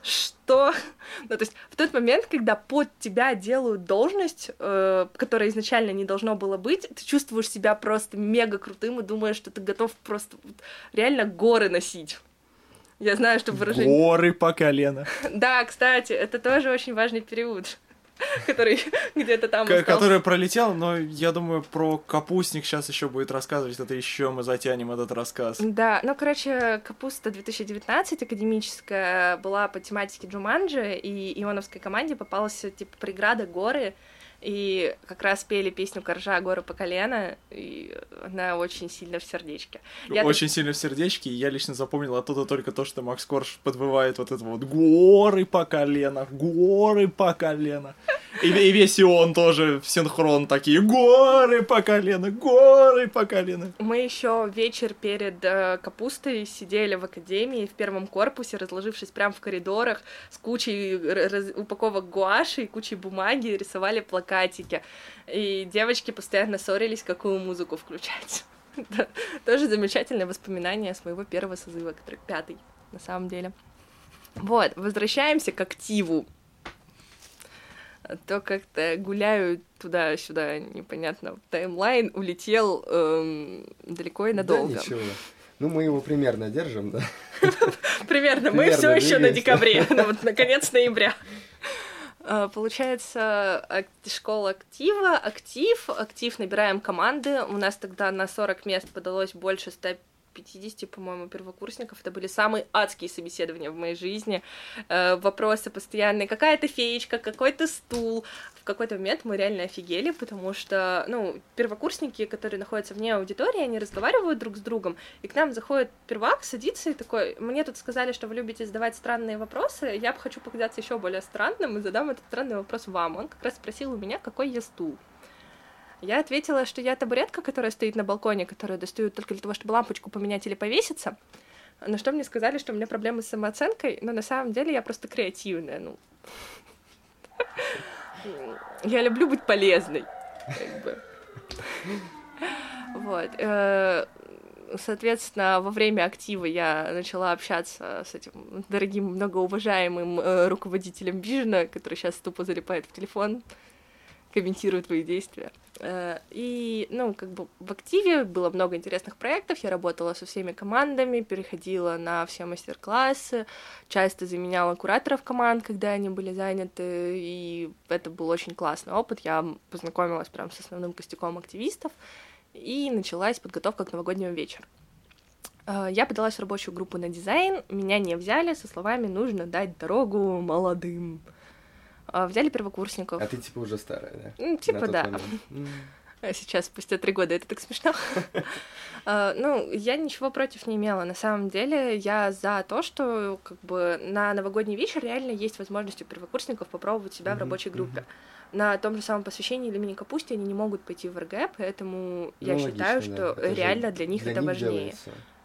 Что? Ну, то есть в тот момент, когда под тебя делают должность, э, которая изначально не должно было быть, ты чувствуешь себя просто мега крутым и думаешь, что ты готов просто вот, реально горы носить. Я знаю, что выражение... Горы по колено. Да, кстати, это тоже очень важный период. который где-то там К- Который пролетел, но я думаю, про капустник сейчас еще будет рассказывать, это еще мы затянем этот рассказ. Да, ну, короче, капуста 2019 академическая была по тематике Джуманджи, и Ионовской команде попалась, типа, преграда горы, и как раз пели песню «Коржа, горы по колено», и она очень сильно в сердечке. Я очень так... сильно в сердечке, и я лично запомнил оттуда только то, что Макс Корж подвывает вот это вот «Горы по колено, горы по колено». И, и весь и он тоже в синхрон такие «Горы по колено, горы по колено». Мы еще вечер перед э, капустой сидели в академии в первом корпусе, разложившись прямо в коридорах с кучей раз... упаковок гуаши и кучей бумаги, рисовали плакаты плакатике. И девочки постоянно ссорились, какую музыку включать. Тоже замечательное воспоминание с моего первого созыва, который пятый, на самом деле. Вот, возвращаемся к активу. А то как-то гуляю туда-сюда, непонятно, таймлайн улетел эм, далеко и надолго. Да, ничего. Ну, мы его примерно держим, да? Примерно. Мы все еще на декабре, ну вот, наконец ноября. Э, получается, школа актива, актив, актив, набираем команды. У нас тогда на 40 мест подалось больше 100 50, по-моему, первокурсников. Это были самые адские собеседования в моей жизни. Э, вопросы постоянные. Какая-то феечка, какой-то стул. В какой-то момент мы реально офигели, потому что, ну, первокурсники, которые находятся вне аудитории, они разговаривают друг с другом, и к нам заходит первак, садится и такой, мне тут сказали, что вы любите задавать странные вопросы, я бы хочу показаться еще более странным и задам этот странный вопрос вам. Он как раз спросил у меня, какой я стул. Я ответила, что я табуретка, которая стоит на балконе, которую достают только для того, чтобы лампочку поменять или повеситься. На что мне сказали, что у меня проблемы с самооценкой, но на самом деле я просто креативная, ну. Я люблю быть полезной. Вот. Э, соответственно, во время актива я начала общаться с этим дорогим, многоуважаемым э, руководителем Вижена, который сейчас тупо залипает в телефон комментирую твои действия. Э, и, ну, как бы в активе было много интересных проектов, я работала со всеми командами, переходила на все мастер-классы, часто заменяла кураторов команд, когда они были заняты, и это был очень классный опыт, я познакомилась прям с основным костяком активистов, и началась подготовка к новогоднему вечеру. Э, я подалась в рабочую группу на дизайн, меня не взяли со словами «нужно дать дорогу молодым». А, взяли первокурсников. А ты типа уже старая, да? Ну, типа да. А сейчас, спустя три года, это так смешно. А, ну, я ничего против не имела. На самом деле, я за то, что как бы на новогодний вечер реально есть возможность у первокурсников попробовать себя в рабочей группе. На том же самом посвящении или мини-капусте они не могут пойти в РГ, поэтому я ну, считаю, что реально для них это важнее.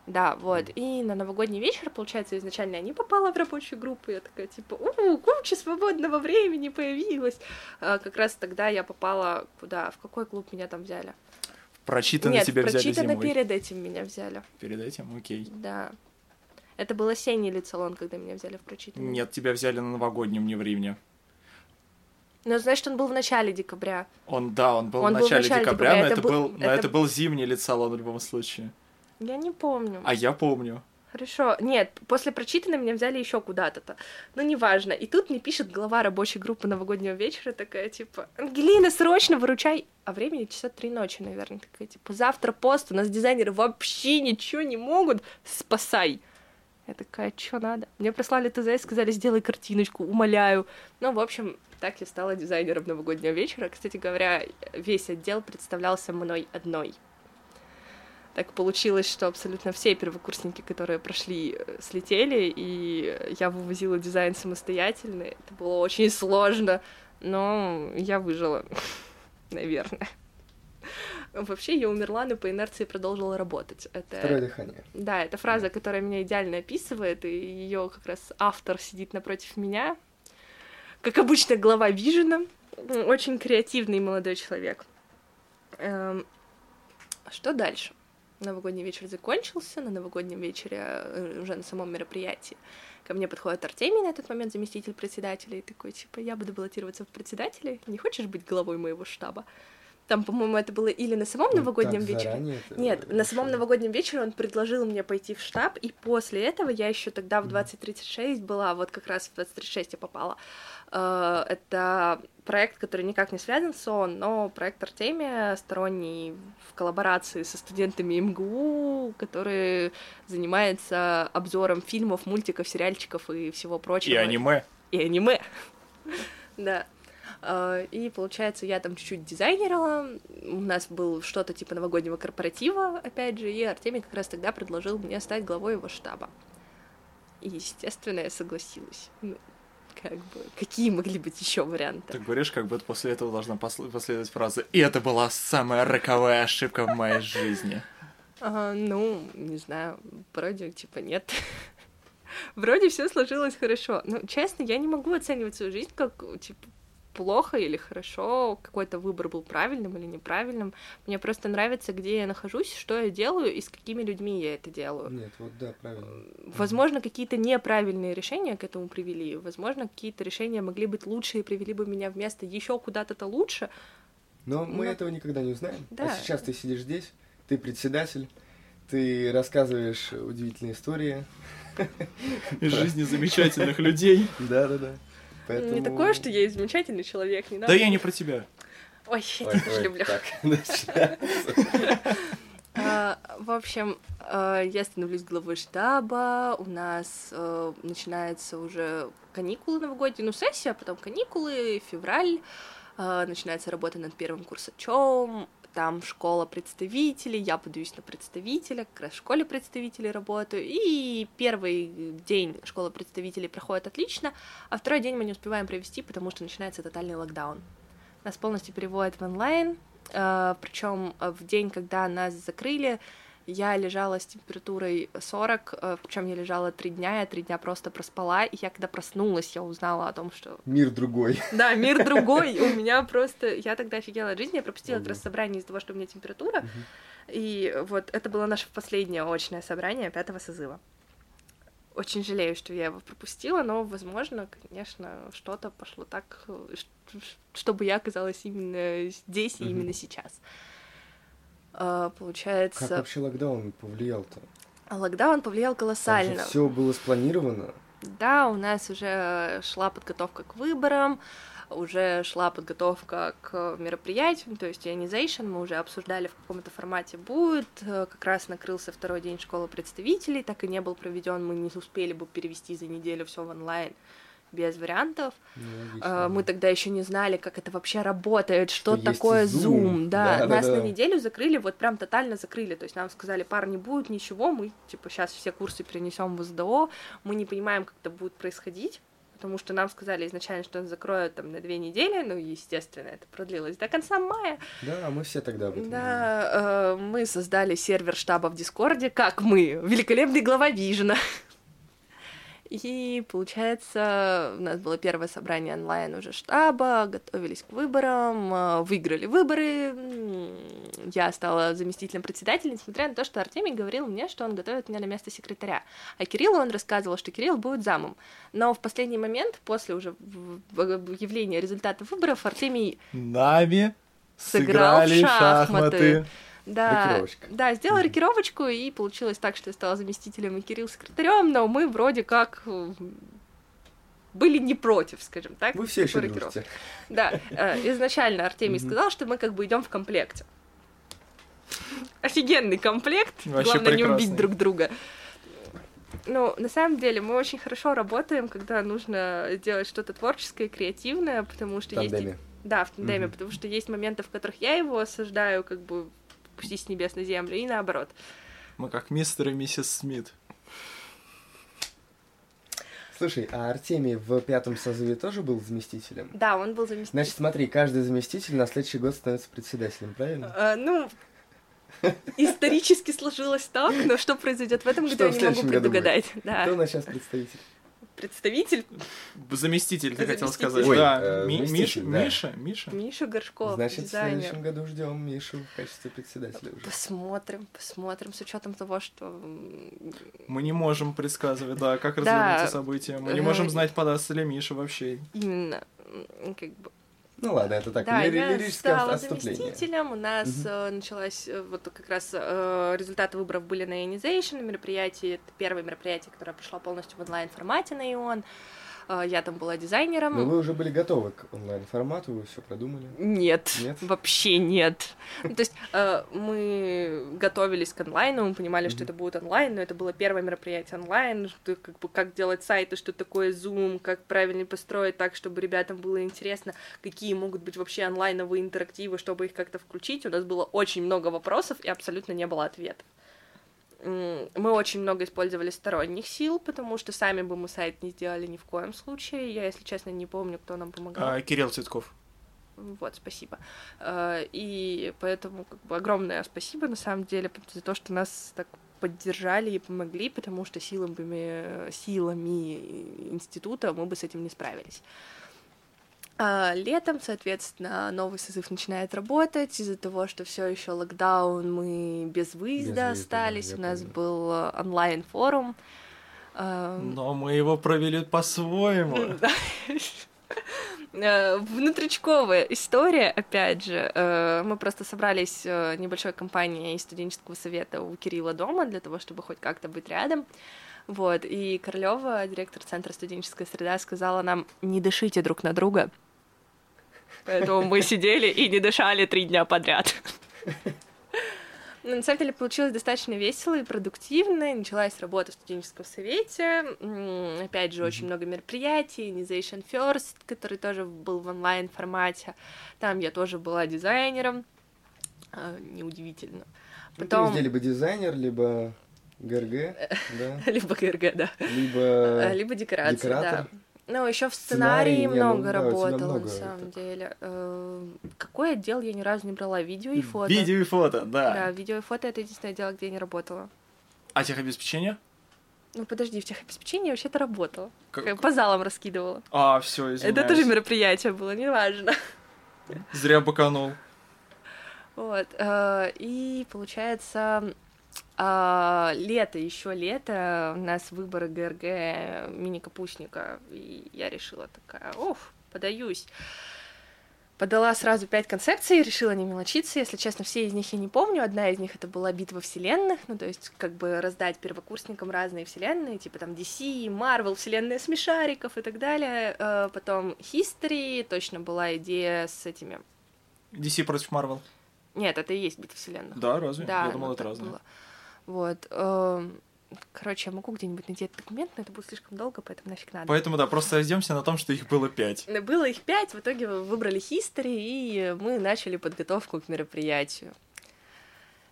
Да, вот. И на новогодний вечер, получается, изначально я не попала в рабочую группу. Я такая, типа, у, куча свободного времени появилась. А, как раз тогда я попала куда? В какой клуб меня там взяли? Прочитано Нет, тебя взяли прочитано зимой. перед этим меня взяли. Перед этим? Окей. Да. Это был осенний лицалон, когда меня взяли в прочитанный. Нет, тебя взяли на новогоднем, не в Ривне. Ну, значит, он был в начале декабря. Он, да, он был, он в, начале был в начале декабря, декабря но, это, был, но это... это был зимний лицалон в любом случае. Я не помню. А я помню. Хорошо. Нет, после прочитанного меня взяли еще куда-то-то. Ну, неважно. И тут мне пишет глава рабочей группы новогоднего вечера, такая, типа, Ангелина, срочно выручай. А времени часа три ночи, наверное. Такая, типа, завтра пост, у нас дизайнеры вообще ничего не могут, спасай. Я такая, что надо? Мне прислали ТЗ, сказали, сделай картиночку, умоляю. Ну, в общем, так я стала дизайнером новогоднего вечера. Кстати говоря, весь отдел представлялся мной одной. Так получилось, что абсолютно все первокурсники, которые прошли, э, слетели, и я вывозила дизайн самостоятельно. Это было очень сложно, но я выжила, наверное. Вообще я умерла, но по инерции продолжила работать. Это... Второе дыхание. Да, это фраза, которая меня идеально описывает, и ее как раз автор сидит напротив меня. Как обычно, глава Вижена. Очень креативный молодой человек. Эм... Что дальше? Новогодний вечер закончился, на новогоднем вечере э, уже на самом мероприятии ко мне подходит Артемий на этот момент, заместитель председателя, и такой, типа, я буду баллотироваться в председателе, не хочешь быть главой моего штаба? Там, по-моему, это было или на самом ну, новогоднем вечере. Нет, на самом новогоднем вечере он предложил мне пойти в штаб, и после этого я еще тогда в 2036 была, вот как раз в 2036 я попала. Это проект, который никак не связан с ООН, но проект Артемия, сторонний в коллаборации со студентами МГУ, который занимается обзором фильмов, мультиков, сериальчиков и всего прочего. И аниме. И аниме. Да. А, и получается, я там чуть-чуть дизайнерила, у нас был что-то типа новогоднего корпоратива, опять же, и Артемий как раз тогда предложил мне стать главой его штаба. И, естественно, я согласилась. Ну, как бы, какие могли быть еще варианты? Ты говоришь, как будто после этого должна последовать фраза «И это была самая роковая ошибка в моей жизни». А, ну, не знаю, вроде типа нет. Вроде все сложилось хорошо. Но, честно, я не могу оценивать свою жизнь как, типа, плохо или хорошо, какой-то выбор был правильным или неправильным. Мне просто нравится, где я нахожусь, что я делаю и с какими людьми я это делаю. Нет, вот да, правильно. Возможно, какие-то неправильные решения к этому привели. Возможно, какие-то решения могли быть лучше и привели бы меня в место еще куда-то-то лучше. Но, Но мы этого никогда не узнаем. А да. А сейчас ты сидишь здесь, ты председатель, ты рассказываешь удивительные истории. Из жизни замечательных людей. Да, да, да. Поэтому... Не такое, что я замечательный человек, не надо. Да я не про тебя. Ой, я тебя тоже люблю. А, в общем, а, я становлюсь главой штаба, у нас а, начинается уже каникулы новогодние, ну, сессия, потом каникулы, февраль, начинается работа над первым курсачом, там школа представителей, я подаюсь на представителя, как раз в школе представителей работаю, и первый день школы представителей проходит отлично, а второй день мы не успеваем провести, потому что начинается тотальный локдаун. Нас полностью переводят в онлайн, э, причем в день, когда нас закрыли, я лежала с температурой 40, э, причем я лежала три дня, я три дня просто проспала, и я когда проснулась, я узнала о том, что... Мир другой. Да, мир другой, у меня просто... Я тогда офигела от жизни, я пропустила раз собрание из-за того, что у меня температура, и вот это было наше последнее очное собрание пятого созыва. Очень жалею, что я его пропустила, но, возможно, конечно, что-то пошло так, чтобы я оказалась именно здесь и именно сейчас. А, получается... Как вообще локдаун повлиял-то? Локдаун повлиял колоссально. Все было спланировано. Да, у нас уже шла подготовка к выборам, уже шла подготовка к мероприятию, то есть ionization, мы уже обсуждали, в каком-то формате будет, как раз накрылся второй день школы представителей, так и не был проведен, мы не успели бы перевести за неделю все в онлайн без вариантов. Ну, мы тогда еще не знали, как это вообще работает, что, что такое Zoom. Zoom. Да, да нас да, да. на неделю закрыли, вот прям тотально закрыли. То есть нам сказали, пар не будет ничего, мы типа сейчас все курсы перенесем в СДО, мы не понимаем, как это будет происходить. Потому что нам сказали изначально, что он закроют там на две недели, ну, естественно, это продлилось до конца мая. Да, мы все тогда об этом Да, э, мы создали сервер штаба в Дискорде, как мы, великолепный глава Вижена. И, получается, у нас было первое собрание онлайн уже штаба, готовились к выборам, а, выиграли выборы. Я стала заместителем председателя, несмотря на то, что Артемий говорил мне, что он готовит меня на место секретаря. А Кириллу он рассказывал, что Кирилл будет замом. Но в последний момент, после уже объявления результатов выборов, Артемий... Нами сыграл в шахматы. шахматы. Да, да, сделала рокировочку, и получилось так, что я стала заместителем и Кирилл секретарем, но мы вроде как э, были не против, скажем так. Вы все еще дружите. Да, э, изначально Артемий сказал, что мы как бы идем в комплекте. Офигенный комплект, главное не убить друг друга. Ну, на самом деле, мы очень хорошо работаем, когда нужно делать что-то творческое, креативное, потому что есть... Да, в тандеме, потому что есть моменты, в которых я его осуждаю, как бы спустись с небес на землю, и наоборот. Мы как мистер и миссис Смит. Слушай, а Артемий в пятом созыве тоже был заместителем? Да, он был заместителем. Значит, смотри, каждый заместитель на следующий год становится председателем, правильно? А, ну, исторически сложилось так, но что произойдет в этом году, я не могу предугадать. Кто у Да. нас сейчас представитель? Представитель Заместитель, ты хотел сказать. Ой, да. э, Ми- Миша, да. Миша, Миша. Миша Горшков, Значит, в дизайнер. следующем году ждем Мишу в качестве председателя уже. Посмотрим, посмотрим, с учетом того, что Мы не можем предсказывать, да, как Да. развернутся события. Мы не Э, можем знать, подастся ли Миша вообще. именно как бы Ну ладно, это так, Да, лири- я стала отступление. заместителем. У нас э, началась э, вот как раз э, результаты выборов были на Ionization мероприятии. Это первое мероприятие, которое прошло полностью в онлайн формате на Ион. Э, я там была дизайнером. Но вы уже были готовы к онлайн-формату, вы все продумали. Нет, Нет? вообще нет. Ну, то есть э, мы готовились к онлайну, мы понимали, что это будет онлайн, но это было первое мероприятие онлайн, как, бы, как делать сайты, что такое Zoom, как правильно построить так, чтобы ребятам было интересно, какие могут быть вообще онлайновые интерактивы, чтобы их как-то включить. У нас было очень много вопросов и абсолютно не было ответов. Мы очень много использовали сторонних сил, потому что сами бы мы сайт не сделали ни в коем случае. Я, если честно, не помню, кто нам помогал. А, Кирилл Цветков. Вот, спасибо. Э, И поэтому как бы огромное спасибо на самом деле за то, что нас так поддержали и помогли, потому что силами, силами института мы бы с этим не справились. А летом, соответственно, новый созыв начинает работать. Из-за того, что все еще локдаун, мы без выезда выезда, да, остались. я У нас помню. был э, онлайн-форум. Эм, Но мы его провели по-своему. да. Э, Внутричковая история, опять же. Э, Мы просто собрались э, небольшой компанией из студенческого совета у Кирилла дома для того, чтобы хоть как-то быть рядом. Вот, и Королева, директор Центра студенческая среда, сказала нам, не дышите друг на друга. Поэтому мы сидели и не дышали три дня подряд. Ну, на самом деле получилось достаточно весело и продуктивно. Началась работа в студенческом совете. Опять же, очень много мероприятий. Inization First, который тоже был в онлайн-формате. Там я тоже была дизайнером. А, Неудивительно. Ну, Потом... Ты везде либо дизайнер, либо ГРГ, да, Либо ГРГ, да. либо... А, Либо декорации, декоратор. да. Ну, еще в Сценарий, сценарии не, ну много да, у тебя работала, много на самом так. деле. Э, Какой отдел я ни разу не брала? Видео и фото. Видео и фото, Да, да. видео и фото это единственное дело, где я не работала. А техобеспечение? Ну подожди, в техобеспечении я вообще-то работала. Как- По залам раскидывала. А, все, извиняюсь. Это тоже мероприятие было, неважно. Зря баканул. Вот. э, И получается, а, лето, еще лето, у нас выборы ГРГ мини-капустника, и я решила такая, оф, подаюсь. Подала сразу пять концепций, решила не мелочиться. Если честно, все из них я не помню. Одна из них это была битва вселенных, ну то есть как бы раздать первокурсникам разные вселенные, типа там DC, Marvel, вселенная смешариков и так далее. Э, Потом History, точно была идея с этими... DC против Marvel. Нет, это и есть битва вселенных. Да, разве? Да, Я думал, ну, это разное. было. Вот. эм, Короче, я могу где-нибудь найти этот документ, но это будет слишком долго, поэтому нафиг надо. Поэтому, да, просто сойдемся на том, что их было пять. Было их пять, в итоге выбрали History, и мы начали подготовку к мероприятию.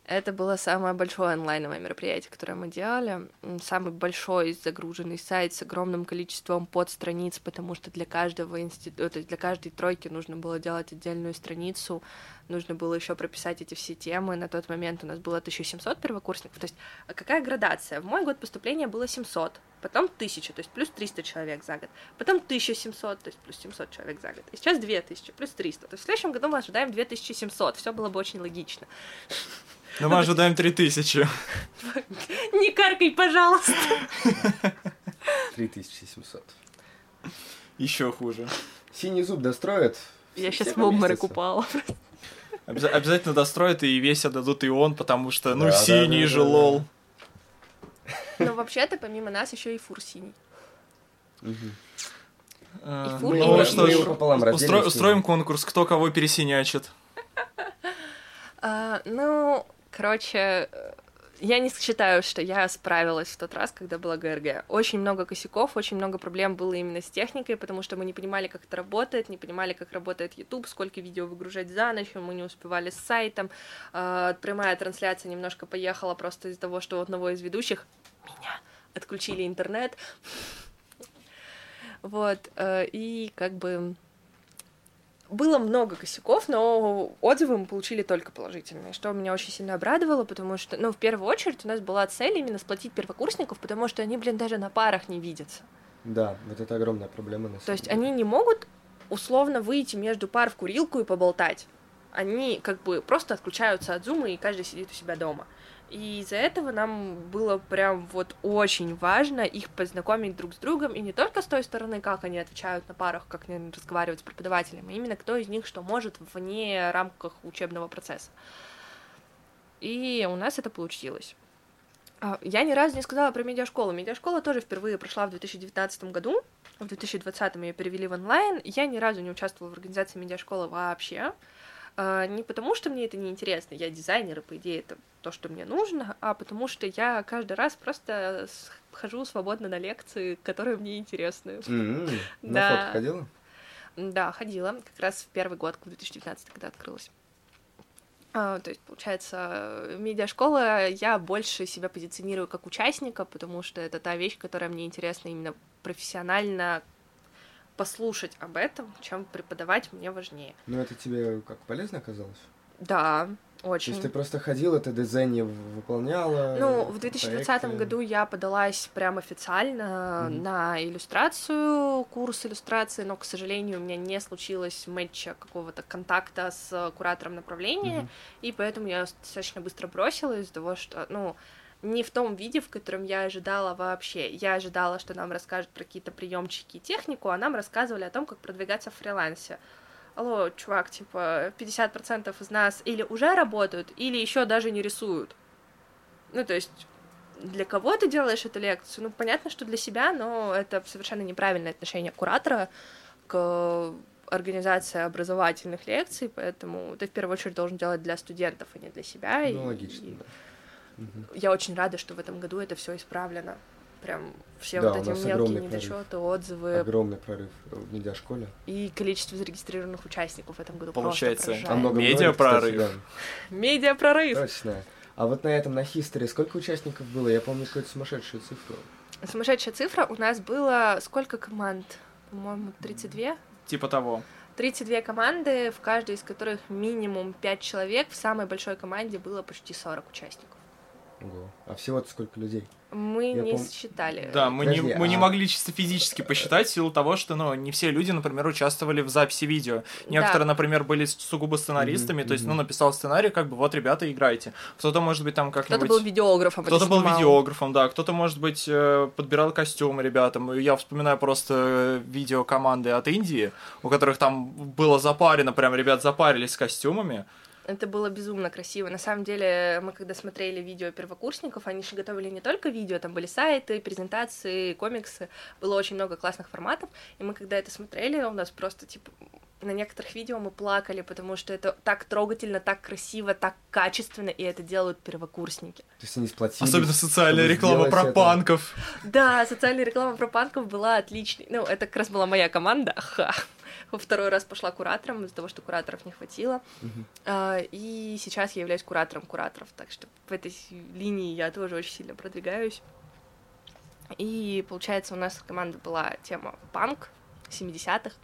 Это было самое большое онлайновое мероприятие, которое мы делали. Самый большой загруженный сайт с огромным количеством подстраниц, потому что для каждого института, есть для каждой тройки нужно было делать отдельную страницу, нужно было еще прописать эти все темы. На тот момент у нас было 1700 первокурсников. То есть а какая градация? В мой год поступления было 700, потом 1000, то есть плюс 300 человек за год, потом 1700, то есть плюс 700 человек за год. И сейчас 2000, плюс 300. То есть в следующем году мы ожидаем 2700. Все было бы очень логично. Но мы ожидаем 3000. Не каркай, пожалуйста. 3700. Еще хуже. Синий зуб достроят. Я сейчас в обморок упала. Обяза- обязательно достроят и весь отдадут и он, потому что, ну, Да, да, синий да, же, да, да. лол. Но вообще-то, помимо нас, еще и фур синий. Мгм. А, фур, ну, и- что и- ж, устро- устроим конкурс, кто кого пересинячит. А, ну, короче, э, Я не считаю, что я справилась в тот раз, когда была ГРГ. Очень много косяков, очень много проблем было именно с техникой, потому что мы не понимали, как это работает, не понимали, как работает YouTube, сколько видео выгружать за ночь, мы не успевали с сайтом. Э, прямая трансляция немножко поехала просто из-за того, что у одного из ведущих меня отключили интернет. Вот, э, и как бы было много косяков, но отзывы мы получили только положительные, что меня очень сильно обрадовало, потому что, ну, в первую очередь у нас была цель именно сплотить первокурсников, потому что они, блин, даже на парах не видятся. Да, вот это огромная проблема. На То есть деле. они не могут условно выйти между пар в курилку и поболтать. Они как бы просто отключаются от зума, и каждый сидит у себя дома. И из-за этого нам было прям вот очень важно их познакомить друг с другом, и не только с той стороны, как они отвечают на парах, как они разговаривают с преподавателем, а именно кто из них что может вне рамках учебного процесса. И у нас это получилось. А, я ни разу не сказала про медиашколу. Медиашкола тоже впервые прошла в 2019 году. В 2020 ее перевели в онлайн. Я ни разу не участвовала в организации медиашколы вообще. А, не потому, что мне это не интересно, я дизайнер, и по идее это то, что мне нужно, а потому что я каждый раз просто хожу свободно на лекции, которые мне интересны. Mm-hmm. Да. На фото ходила? Да, ходила, как раз в первый год, в 2019, когда открылась. А, то есть, получается, медиашкола я больше себя позиционирую как участника, потому что это та вещь, которая мне интересна именно профессионально, послушать об этом, чем преподавать, мне важнее. Ну, это тебе как полезно оказалось? Да, очень. То есть ты просто ходила, ты дизайн выполняла? Ну, в 2020 проекты. году я подалась прям официально mm-hmm. на иллюстрацию, курс иллюстрации, но, к сожалению, у меня не случилось матча какого-то контакта с куратором направления, mm-hmm. и поэтому я достаточно быстро бросила из-за того, что, ну, не в том виде, в котором я ожидала вообще. Я ожидала, что нам расскажут про какие-то приемчики и технику, а нам рассказывали о том, как продвигаться в фрилансе. Алло, чувак, типа, 50% из нас или уже работают, или еще даже не рисуют. Ну, то есть, для кого ты делаешь эту лекцию? Ну, понятно, что для себя, но это совершенно неправильное отношение куратора к организации образовательных лекций, поэтому ты в первую очередь должен делать для студентов, а не для себя. Ну, и, логично, и... да. Я очень рада, что в этом году это все исправлено. Прям все да, вот эти мелкие недочеты, прорыв. отзывы. Огромный прорыв в медиашколе. И количество зарегистрированных участников в этом году Получается, просто а много медиапрорыв. Да. Медиапрорыв. Точно. А вот на этом, на History, сколько участников было? Я помню какую-то сумасшедшую цифру. Сумасшедшая цифра. У нас было сколько команд? По-моему, 32? Типа того. 32 команды, в каждой из которых минимум 5 человек. В самой большой команде было почти 40 участников. Ого. А всего-то сколько людей? Мы Я не пом... считали. Да, мы, Подожди, не, мы а... не могли чисто физически посчитать в силу того, что ну, не все люди, например, участвовали в записи видео. Некоторые, да. например, были сугубо сценаристами, mm-hmm. то есть, ну, написал сценарий, как бы, вот, ребята, играйте. Кто-то, может быть, там как-нибудь... Кто-то был видеографом. Кто-то был видеографом, да. Кто-то, может быть, э, подбирал костюмы ребятам. Я вспоминаю просто э, видео команды от Индии, у которых там было запарено, прям ребят запарились с костюмами. Это было безумно красиво. На самом деле, мы когда смотрели видео первокурсников, они же готовили не только видео, там были сайты, презентации, комиксы, было очень много классных форматов, и мы когда это смотрели, у нас просто, типа, на некоторых видео мы плакали, потому что это так трогательно, так красиво, так качественно, и это делают первокурсники. То есть они сплотились. Особенно социальная реклама про это. панков. Да, социальная реклама про панков была отличной. Ну, это как раз была моя команда. Ха во второй раз пошла куратором из-за того, что кураторов не хватило. Uh-huh. И сейчас я являюсь куратором кураторов, так что в этой линии я тоже очень сильно продвигаюсь. И получается, у нас команда была тема панк 70-х.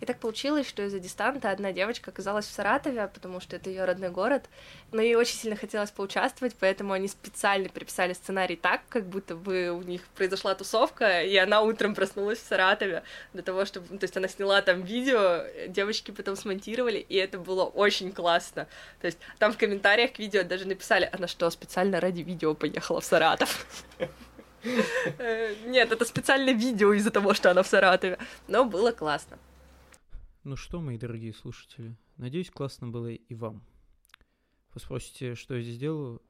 И так получилось, что из-за дистанта одна девочка оказалась в Саратове, потому что это ее родной город, но ей очень сильно хотелось поучаствовать, поэтому они специально переписали сценарий так, как будто бы у них произошла тусовка, и она утром проснулась в Саратове для того, чтобы... То есть она сняла там видео, девочки потом смонтировали, и это было очень классно. То есть там в комментариях к видео даже написали, она что, специально ради видео поехала в Саратов? Э, нет, это специальное видео из-за того, что она в Саратове. Но было классно. Ну что, мои дорогие слушатели, надеюсь, классно было и вам. Вы спросите, что я здесь делаю?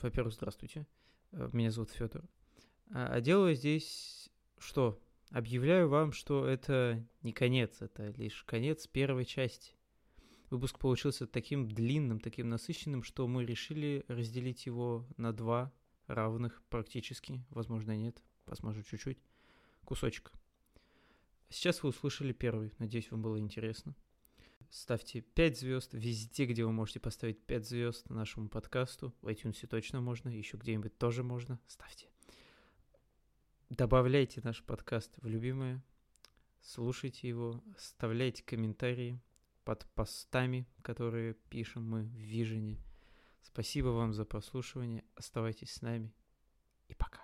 Во-первых, здравствуйте. Э, меня зовут Федор. А, а делаю здесь что? Объявляю вам, что это не конец, это лишь конец первой части. Выпуск получился таким длинным, таким насыщенным, что мы решили разделить его на два равных практически, возможно, нет, возможно, чуть-чуть, кусочек. Сейчас вы услышали первый, надеюсь, вам было интересно. Ставьте 5 звезд везде, где вы можете поставить 5 звезд нашему подкасту. В iTunes точно можно, еще где-нибудь тоже можно. Ставьте. Добавляйте наш подкаст в любимое, слушайте его, оставляйте комментарии под постами, которые пишем мы в Вижене. Спасибо вам за прослушивание, оставайтесь с нами и пока.